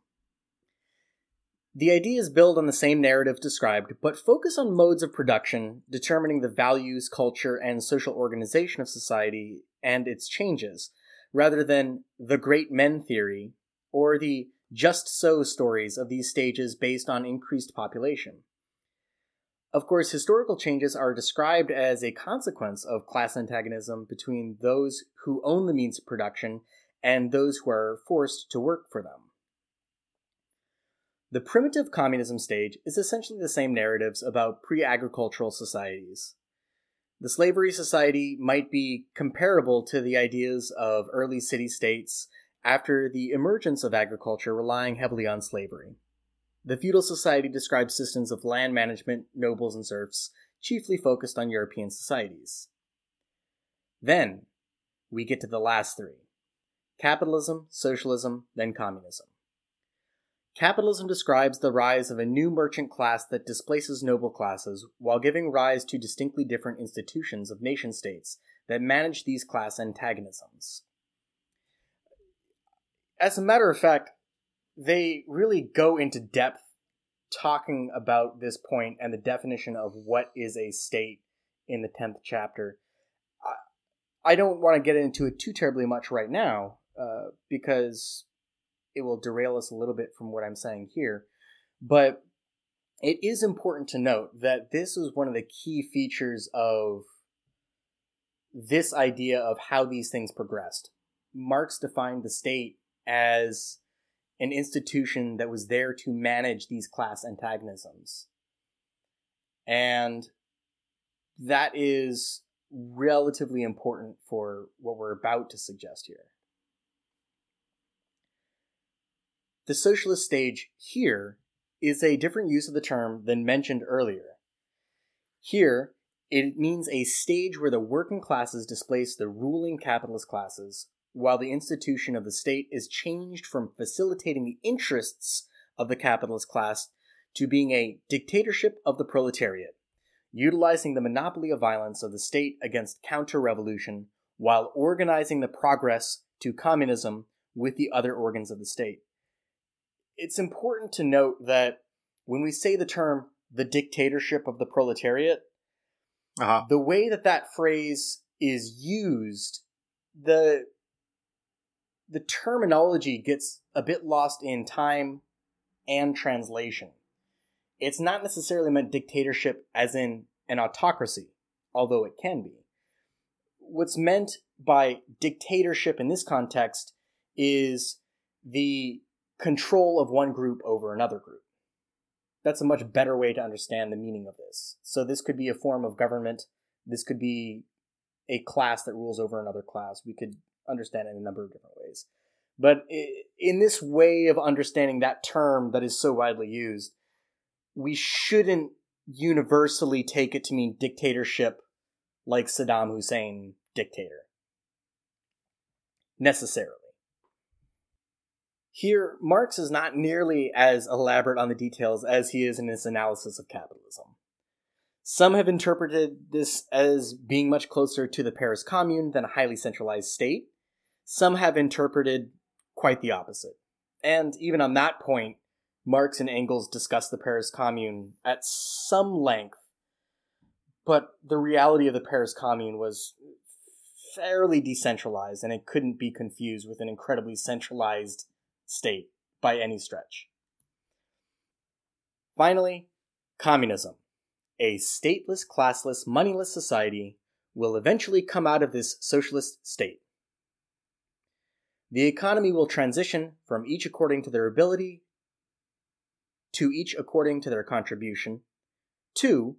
The ideas build on the same narrative described, but focus on modes of production, determining the values, culture, and social organization of society and its changes, rather than the great men theory or the just so stories of these stages based on increased population. Of course, historical changes are described as a consequence of class antagonism between those who own the means of production and those who are forced to work for them. The primitive communism stage is essentially the same narratives about pre agricultural societies. The slavery society might be comparable to the ideas of early city states after the emergence of agriculture relying heavily on slavery. The feudal society describes systems of land management, nobles, and serfs, chiefly focused on European societies. Then, we get to the last three capitalism, socialism, then communism. Capitalism describes the rise of a new merchant class that displaces noble classes while giving rise to distinctly different institutions of nation states that manage these class antagonisms. As a matter of fact, they really go into depth talking about this point and the definition of what is a state in the 10th chapter. I, don't want to get into it too terribly much right now uh, because it will derail us a little bit from what I'm saying here. But it is important to note that this is one of the key features of this idea of how these things progressed. Marx defined the state as an institution that was there to manage these class antagonisms. And that is relatively important for what we're about to suggest here. The socialist stage here is a different use of the term than mentioned earlier. Here, it means a stage where the working classes displace the ruling capitalist classes, while the institution of the state is changed from facilitating the interests of the capitalist class to being a dictatorship of the proletariat, utilizing the monopoly of violence of the state against counter revolution while organizing the progress to communism with the other organs of the state. It's important to note that when we say the term the dictatorship of the proletariat, Uh-huh. the way that that phrase is used, the the terminology gets a bit lost in time and translation. It's not necessarily meant dictatorship as in an autocracy, although it can be. What's meant by dictatorship in this context is the control of one group over another group. That's a much better way to understand the meaning of this. So, this could be a form of government, this could be a class that rules over another class. We could understand it in a number of different ways. But in this way of understanding that term that is so widely used, we shouldn't universally take it to mean dictatorship like Saddam Hussein dictator. Necessarily. Here, Marx is not nearly as elaborate on the details as he is in his analysis of capitalism. Some have interpreted this as being much closer to the Paris Commune than a highly centralized state. Some have interpreted quite the opposite. And even on that point, Marx and Engels discuss the Paris Commune at some length. But the reality of the Paris Commune was fairly decentralized, and it couldn't be confused with an incredibly centralized state by any stretch. Finally, communism. A stateless, classless, moneyless society will eventually come out of this socialist state. The economy will transition from each according to their ability to each according to their contribution, to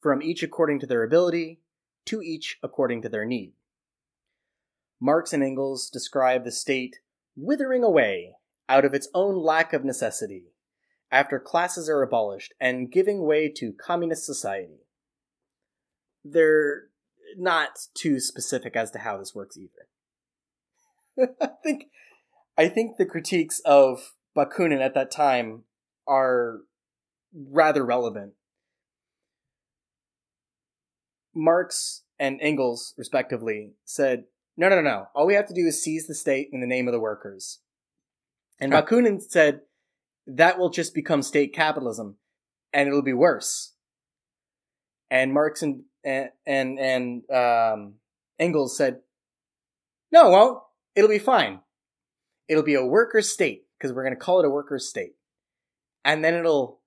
from each according to their ability to each according to their need. Marx and Engels describe the state withering away out of its own lack of necessity after classes are abolished and giving way to communist society. They're not too specific as to how this works either. I think I think the critiques of Bakunin at that time are rather relevant. Marx and Engels, respectively, said, no, no, no, no. All we have to do is seize the state in the name of the workers. And Huh. Bakunin said, that will just become state capitalism, and it'll be worse. And Marx and and and, and um, Engels said, "No, it won't. It'll be fine. It'll be a worker state because we're going to call it a worker state, and then it'll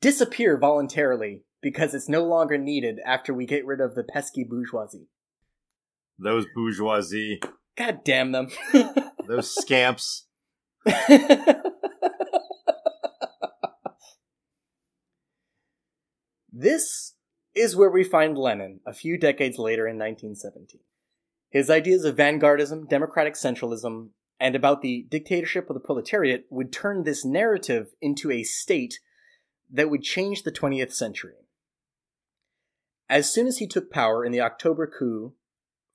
disappear voluntarily because it's no longer needed after we get rid of the pesky bourgeoisie. Those bourgeoisie, God damn them." those scamps. this is where we find Lenin a few decades later in 1917. His ideas of vanguardism, democratic centralism, and about the dictatorship of the proletariat would turn this narrative into a state that would change the 20th century. As soon as he took power in the October coup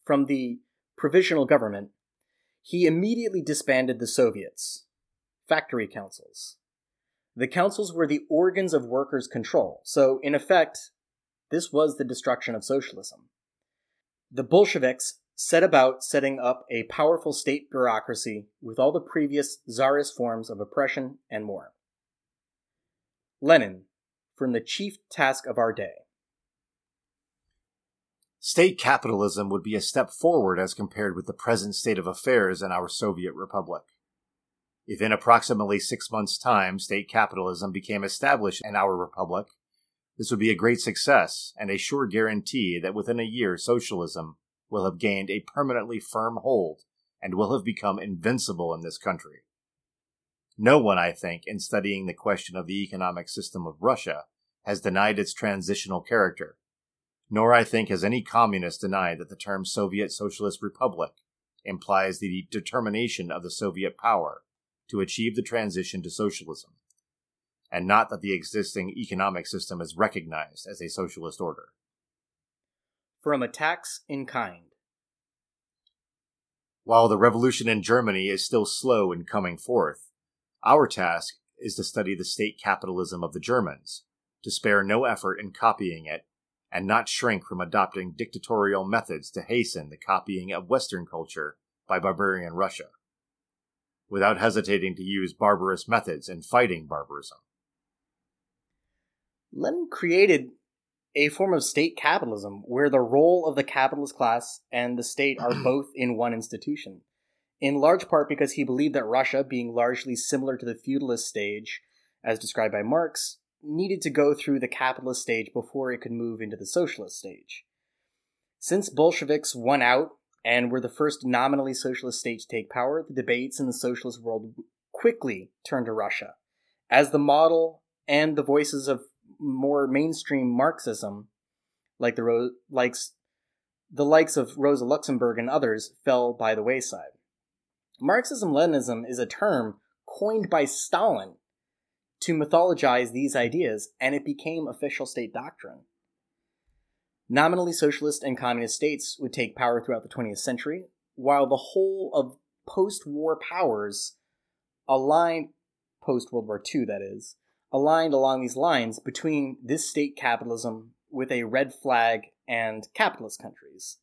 from the provisional government, he immediately disbanded the Soviets, factory councils. The councils were the organs of workers' control, so in effect, this was the destruction of socialism. The Bolsheviks set about setting up a powerful state bureaucracy with all the previous czarist forms of oppression and more. Lenin, from the chief task of our day. State capitalism would be a step forward as compared with the present state of affairs in our Soviet Republic. If in approximately six months' time state capitalism became established in our republic, this would be a great success and a sure guarantee that within a year socialism will have gained a permanently firm hold and will have become invincible in this country. No one, I think, in studying the question of the economic system of Russia has denied its transitional character. Nor, I think, has any communist denied that the term Soviet Socialist Republic implies the determination of the Soviet power to achieve the transition to socialism, and not that the existing economic system is recognized as a socialist order. From attacks in kind. While the revolution in Germany is still slow in coming forth, our task is to study the state capitalism of the Germans, to spare no effort in copying it, and not shrink from adopting dictatorial methods to hasten the copying of Western culture by barbarian Russia, without hesitating to use barbarous methods in fighting barbarism. Lenin created a form of state capitalism where the role of the capitalist class and the state are both in one institution in large part because he believed that Russia, being largely similar to the feudalist stage, as described by Marx, needed to go through the capitalist stage before it could move into the socialist stage. Since Bolsheviks won out and were the first nominally socialist state to take power, the debates in the socialist world quickly turned to Russia as the model and the voices of more mainstream Marxism, like the likes the likes of Rosa Luxemburg and others, fell by the wayside. Marxism Leninism is a term coined by Stalin to mythologize these ideas, and it became official state doctrine. Nominally socialist and communist states would take power throughout the 20th century, while the whole of post war powers aligned, post World War II, that is, aligned along these lines between this state capitalism with a red flag and capitalist countries.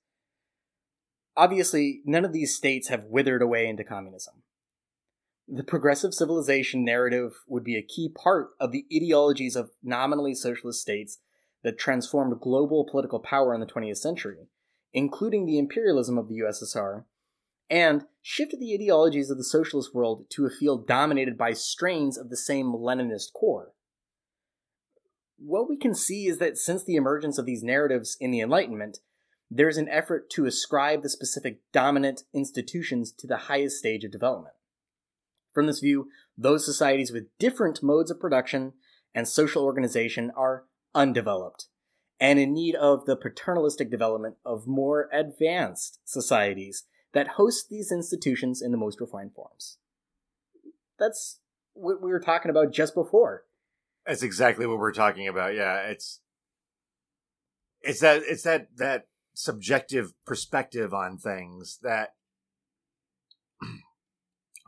Obviously, none of these states have withered away into communism. The progressive civilization narrative would be a key part of the ideologies of nominally socialist states that transformed global political power in the 20th century, including the imperialism of the USSR, and shifted the ideologies of the socialist world to a field dominated by strains of the same Leninist core. What we can see is that since the emergence of these narratives in the Enlightenment, there's an effort to ascribe the specific dominant institutions to the highest stage of development. From this view, those societies with different modes of production and social organization are undeveloped and in need of the paternalistic development of more advanced societies that host these institutions in the most refined forms. That's what we were talking about just before. That's exactly what we're talking about. Yeah, it's it's that it's that that subjective perspective on things that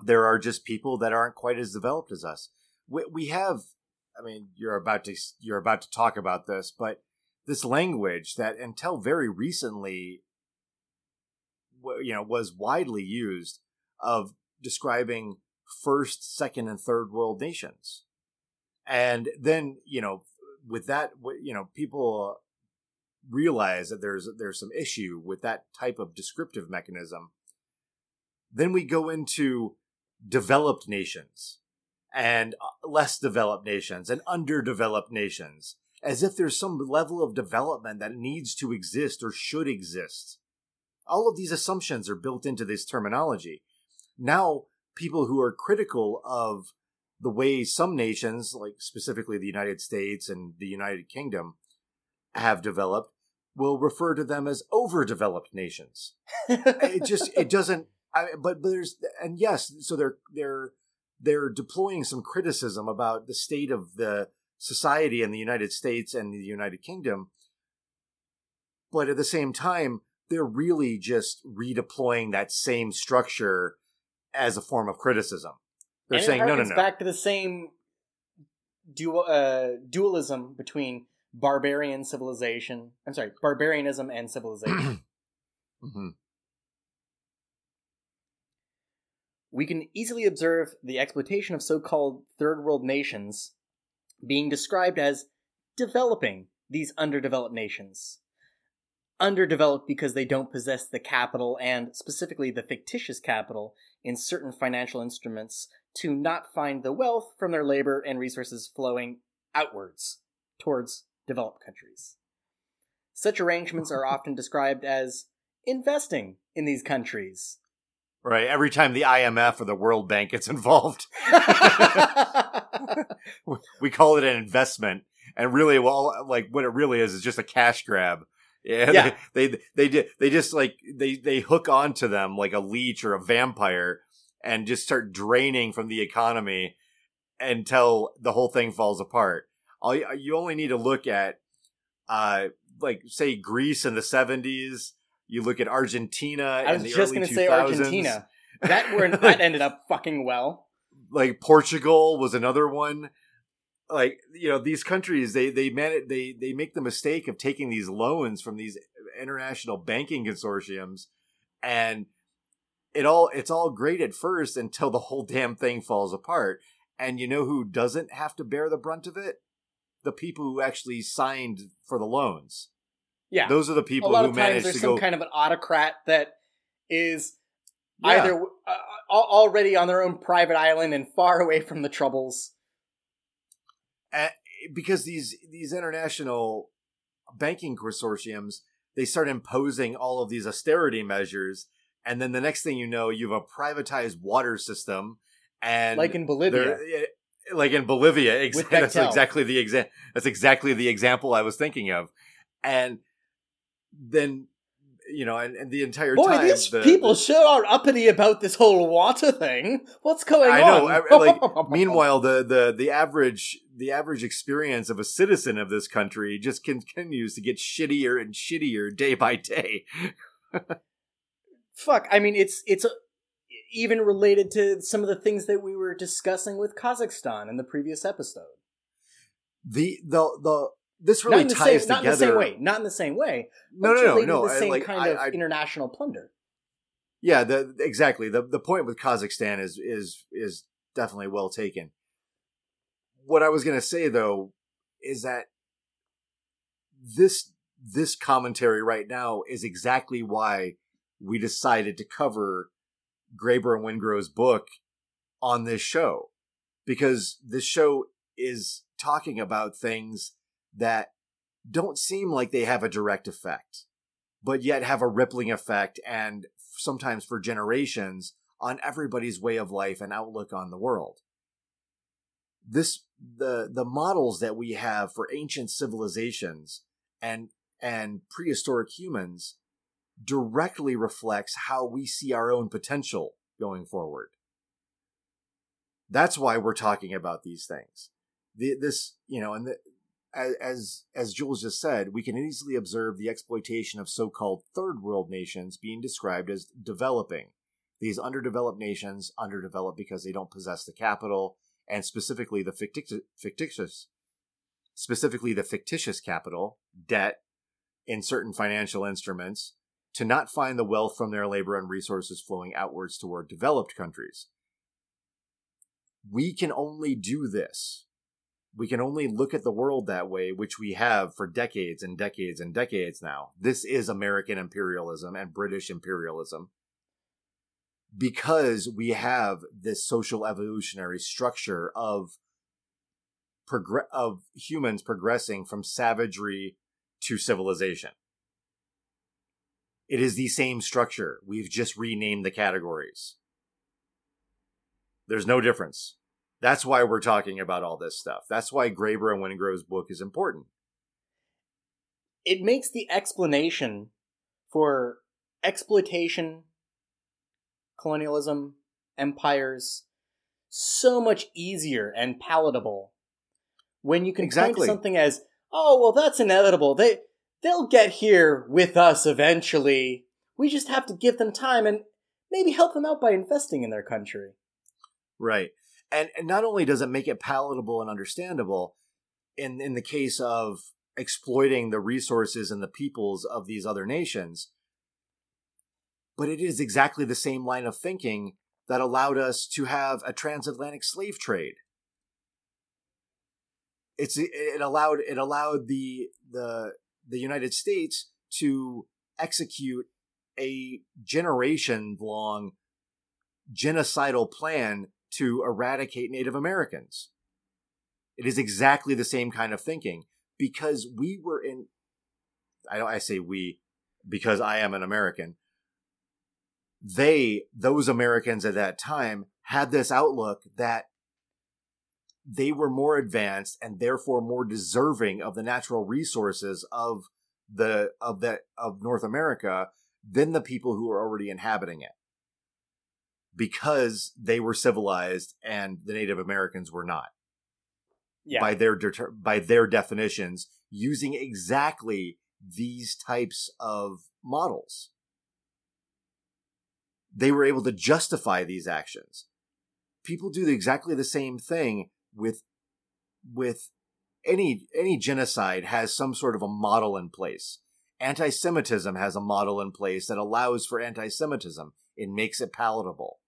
there are just people that aren't quite as developed as us. We, we have, I mean, you're about to you're about to talk about this, but this language that until very recently, you know, was widely used of describing first, second, and third world nations, and then you know, with that, you know, people realize that there's there's some issue with that type of descriptive mechanism then we go into developed nations and uh, less developed nations and underdeveloped nations as if there's some level of development that needs to exist or should exist all of these assumptions are built into this terminology now people who are critical of the way some nations like specifically the United States and the United Kingdom have developed will refer to them as overdeveloped nations. it just it doesn't. I, but, but there's and yes, so they're they're they're deploying some criticism about the state of the society in the United States and the United Kingdom, but at the same time, they're really just redeploying that same structure as a form of criticism. They're and saying no, no, no. Back to the same dual uh, dualism between barbarian civilization. I'm sorry, barbarianism and civilization. mm-hmm. We can easily observe the exploitation of so called third world nations being described as developing these underdeveloped nations. Underdeveloped because they don't possess the capital and specifically the fictitious capital in certain financial instruments to not find the wealth from their labor and resources flowing outwards towards developed countries. Such arrangements are often described as investing in these countries. Right. Every time the IMF or the World Bank gets involved, we call it an investment. And really, well, like what it really is is just a cash grab. Yeah, Yeah. They, they they di- they just like they they hook onto them like a leech or a vampire and just start draining from the economy until the whole thing falls apart. All you, you only need to look at uh like say Greece in the 70s, you look at Argentina I in was the just gonna 2000s. say Argentina. That were that ended up fucking well. like Portugal was another one. Like you know, these countries they they man they they make the mistake of taking these loans from these international banking consortiums, and it all it's all great at first until the whole damn thing falls apart. And you know who doesn't have to bear the brunt of it? The people who actually signed for the loans. Yeah. Those are the a people lot who of times managed there's to some go kind of an autocrat that is Yeah. either uh, already on their own private island and far away from the troubles. because these these international banking consortiums they start imposing all of these austerity measures and then the next thing you know you have a privatized water system and like in Bolivia. eh, like in Bolivia ex- that's exactly the exa- that's exactly the example I was thinking of and then you know and, and the entire Boy, time these the- people the- sure are uppity about this whole water thing. What's going I on? know. Like, meanwhile, the, the the average the average experience of a citizen of this country just continues to get shittier and shittier day by day. fuck. I mean, it's it's a, even related to some of the things that we were discussing with Kazakhstan in the previous episode. The the the this really the ties same, not in the same way. Not in the same way. No, no, no, no. The same like, kind I- of I- international plunder. Yeah, the exactly the the point with Kazakhstan is is is definitely well taken. What I was going to say though is that this this commentary right now is exactly why we decided to cover Graeber and Wengrow's book on this show because this show is talking about things that don't seem like they have a direct effect but yet have a rippling effect and sometimes for generations on everybody's way of life and outlook on the world. This the the models that we have for ancient civilizations and and prehistoric humans directly reflects how we see our own potential going forward. That's why we're talking about these things. The, this, you know, and the, as as Jules just said, we can easily observe the exploitation of so-called third world nations being described as developing. These underdeveloped nations underdeveloped because they don't possess the capital and specifically the fictitious, fictitious specifically the fictitious capital, debt in certain financial instruments to not find the wealth from their labor and resources flowing outwards toward developed countries. We can only do this we can only look at the world that way, which we have for decades and decades and decades now. This is American imperialism and British imperialism because we have this social evolutionary structure of progr- of humans progressing from savagery to civilization. It is the same structure. We've just renamed the categories. There's no difference. That's why we're talking about all this stuff. That's why Graeber and Wengrow's book is important. It makes the explanation for exploitation, colonialism, empires so much easier and palatable when you can point Exactly. to something as, "Oh, well, that's inevitable. They they'll get here with us eventually. We just have to give them time and maybe help them out by investing in their country." Right. And, not only does it make it palatable and understandable, in, in the case of exploiting the resources and the peoples of these other nations, but it is exactly the same line of thinking that allowed us to have a transatlantic slave trade. It's it allowed it allowed the the the United States to execute a generation long genocidal plan to eradicate Native Americans. It is exactly the same kind of thinking because we were in. I don't. I say we because I am an American. They, those Americans at that time, had this outlook that they were more advanced and therefore more deserving of the natural resources of the of that of North America than the people who are already inhabiting it because they were civilized and the Native Americans were not. Yeah. By their deter- by their definitions, using exactly these types of models. They were able to justify these actions. People do exactly the same thing with with any any genocide has some sort of a model in place. Anti-Semitism has a model in place that allows for anti-Semitism. It makes it palatable.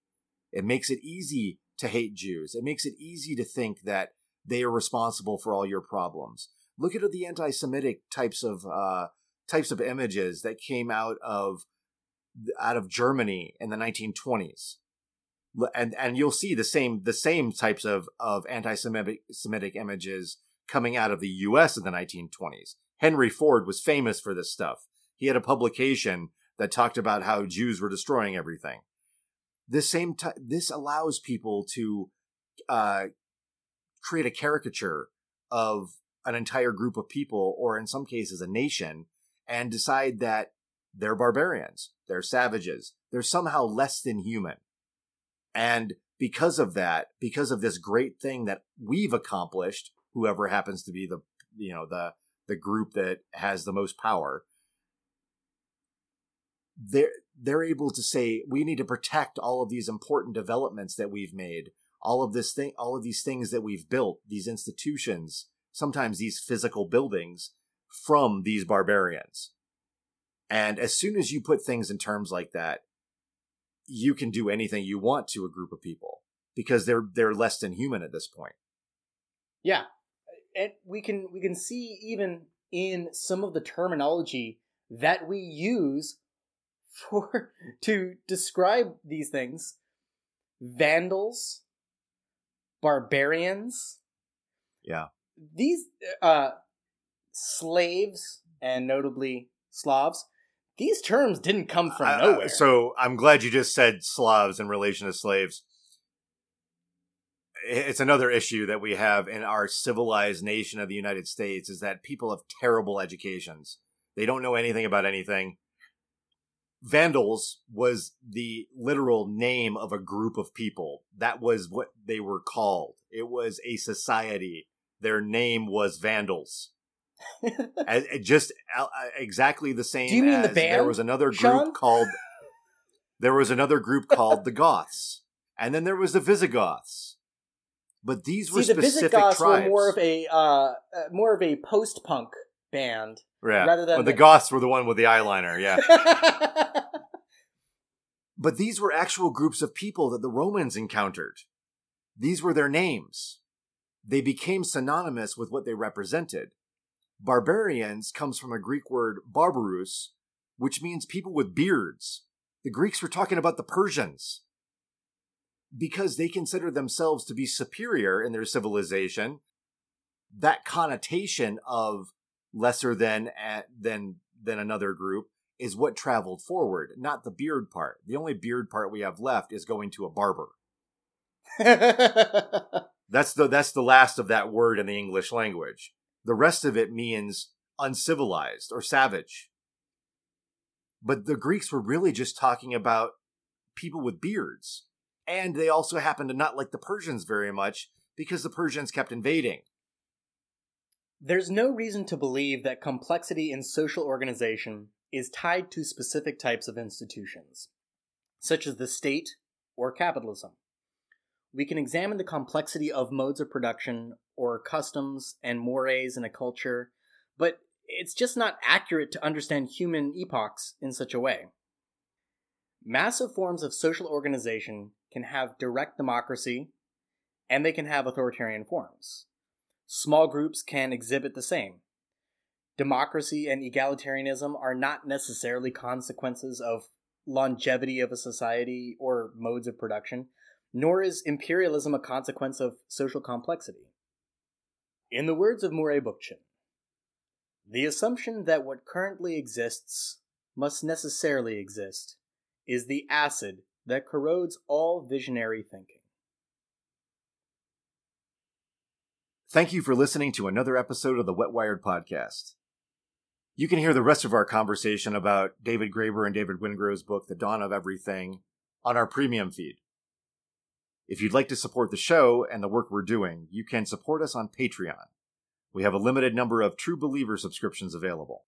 It makes it easy to hate Jews. It makes it easy to think that they are responsible for all your problems. Look at the anti-Semitic types of uh, types of images that came out of out of Germany in the 1920s, and and you'll see the same the same types of of anti-Semitic Semitic images coming out of the U.S. in the 1920s. Henry Ford was famous for this stuff. He had a publication that talked about how Jews were destroying everything. This same this allows people to uh, create a caricature of an entire group of people, or in some cases, a nation, and decide that they're barbarians, they're savages, they're somehow less than human. And because of that, because of this great thing that we've accomplished, whoever happens to be the you know the the group that has the most power, they're they're able to say we need to protect all of these important developments that we've made, all of this thing, all of these things that we've built, these institutions, sometimes these physical buildings from these barbarians. And as soon as you put things in terms like that, you can do anything you want to a group of people because they're they're less than human at this point. Yeah. And we can we can see even in some of the terminology that we use for to describe these things vandals barbarians Yeah. these uh slaves and notably slavs these terms didn't come from I- nowhere so I'm glad you just said Slavs in relation to slaves. It's another issue that we have in our civilized nation of the United States is that people have terrible educations. They don't know anything about anything. Vandals was the literal name of a group of people. That was what they were called. It was a society. Their name was Vandals. As- just uh, exactly the same. Do you mean the as There was another group Sean? called. There was another group called the Goths, and then there was the Visigoths. But these were see the specific visigoths tribes. were more of a uh, uh more of a post-punk band yeah. rather than Well, the the- Goths were the one with the eyeliner. Yeah, but these were actual groups of people that the Romans encountered. These were their names. They became synonymous with what they represented. Barbarians comes from a Greek word barbarous, which means people with beards. The Greeks were talking about the Persians. Because they consider themselves to be superior in their civilization, that connotation of lesser than than than another group is what traveled forward, not the beard part. The only beard part we have left is going to a barber. That's the that's the last of that word in the English language. The rest of it means uncivilized or savage. But the Greeks were really just talking about people with beards. And they also happened to not like the Persians very much because the Persians kept invading. There's no reason to believe that complexity in social organization is tied to specific types of institutions, such as the state or capitalism. We can examine the complexity of modes of production or customs and mores in a culture, but it's just not accurate to understand human epochs in such a way. Massive forms of social organization can have direct democracy, and they can have authoritarian forms. Small groups can exhibit the same. Democracy and egalitarianism are not necessarily consequences of longevity of a society or modes of production, nor is imperialism a consequence of social complexity. In the words of Murray Bookchin, the assumption that what currently exists must necessarily exist is the acid that corrodes all visionary thinking. Thank you for listening to another episode of the Wet Wired Podcast. You can hear the rest of our conversation about David Graeber and David Wengrow's book, The Dawn of Everything, on our premium feed. If you'd like to support the show and the work we're doing, you can support us on Patreon. We have a limited number of True Believer subscriptions available.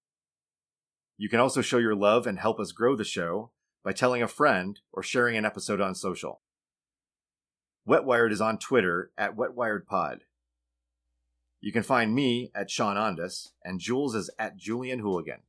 You can also show your love and help us grow the show by telling a friend or sharing an episode on social. Wetwired is on Twitter at WetwiredPod. You can find me at Sean Ondas, and Jules is at Julian Hooligan.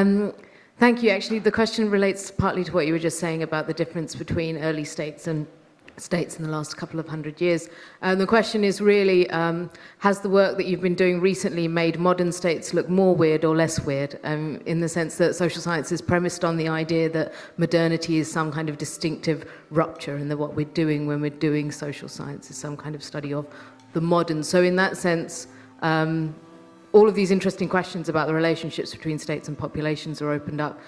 Um, thank you. Actually, the question relates partly to what you were just saying about the difference between early states and states in the last couple of hundred years. And the question is really um, has the work that you've been doing recently made modern states look more weird or less weird? Um, in the sense that social science is premised on the idea that modernity is some kind of distinctive rupture, and that what we're doing when we're doing social science is some kind of study of the modern. So, in that sense, um, all of these interesting questions about the relationships between states and populations are opened up,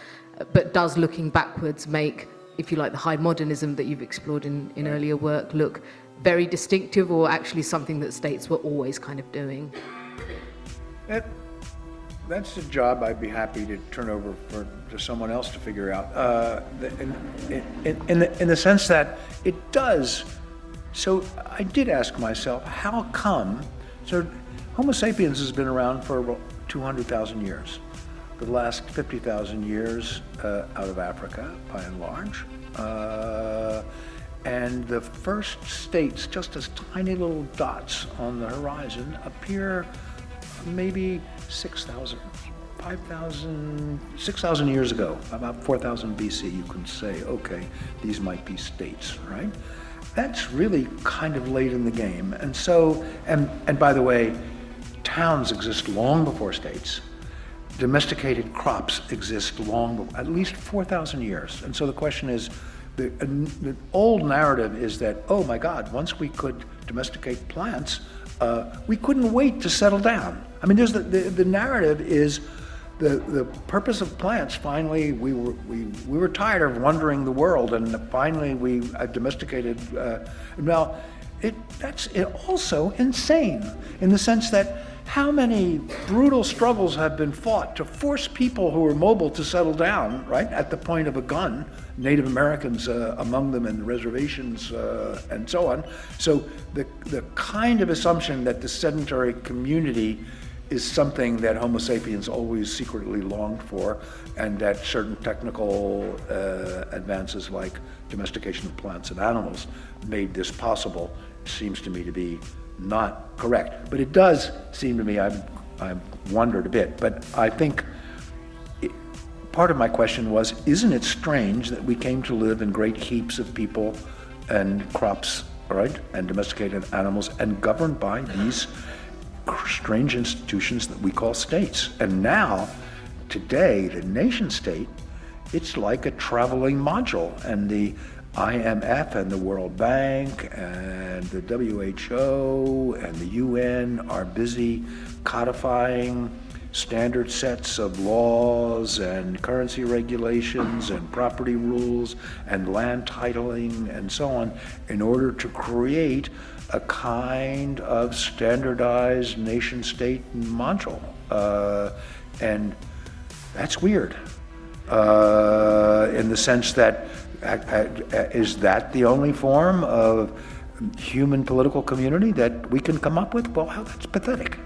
but does looking backwards make, if you like, the high modernism that you've explored in, in earlier work look very distinctive or actually something that states were always kind of doing? That, that's a job I'd be happy to turn over for, to someone else to figure out. Uh, in, in, in, the, in the sense that it does. So I did ask myself, how come? So Homo sapiens has been around for about 200,000 years. For The last 50,000 years uh, out of Africa, by and large. Uh, and the first states, just as tiny little dots on the horizon, appear maybe 6,000, 5,000, 6,000 years ago, about 4,000 BC. You can say, okay, these might be states, right? That's really kind of late in the game. And so, and, and by the way, towns exist long before states. Domesticated crops exist long, at least 4,000 years. And so the question is, the, uh, the, old narrative is that, oh my God, once we could domesticate plants, uh, we couldn't wait to settle down. I mean, there's the, the, the, narrative is the, the purpose of plants. Finally, we were, we, we were tired of wandering the world, and finally we domesticated. Uh, it, that's also insane in the sense that how many brutal struggles have been fought to force people who are mobile to settle down, right, at the point of a gun, Native Americans uh, among them in the reservations uh, and so on. So the, the kind of assumption that the sedentary community is something that Homo sapiens always secretly longed for, and that certain technical uh, advances like domestication of plants and animals made this possible seems to me to be not correct. But it does seem to me, I've, I've wondered a bit, but I think it, part of my question was isn't it strange that we came to live in great heaps of people and crops, right, and domesticated animals, and governed by these strange institutions that we call states? And now, today, the nation state, it's like a traveling module, and the IMF and the World Bank and the WHO and the UN are busy codifying standard sets of laws and currency regulations and property rules and land titling and so on in order to create a kind of standardized nation state module. Uh, and that's weird uh, in the sense that is that the only form of human political community that we can come up with? Well, that's pathetic.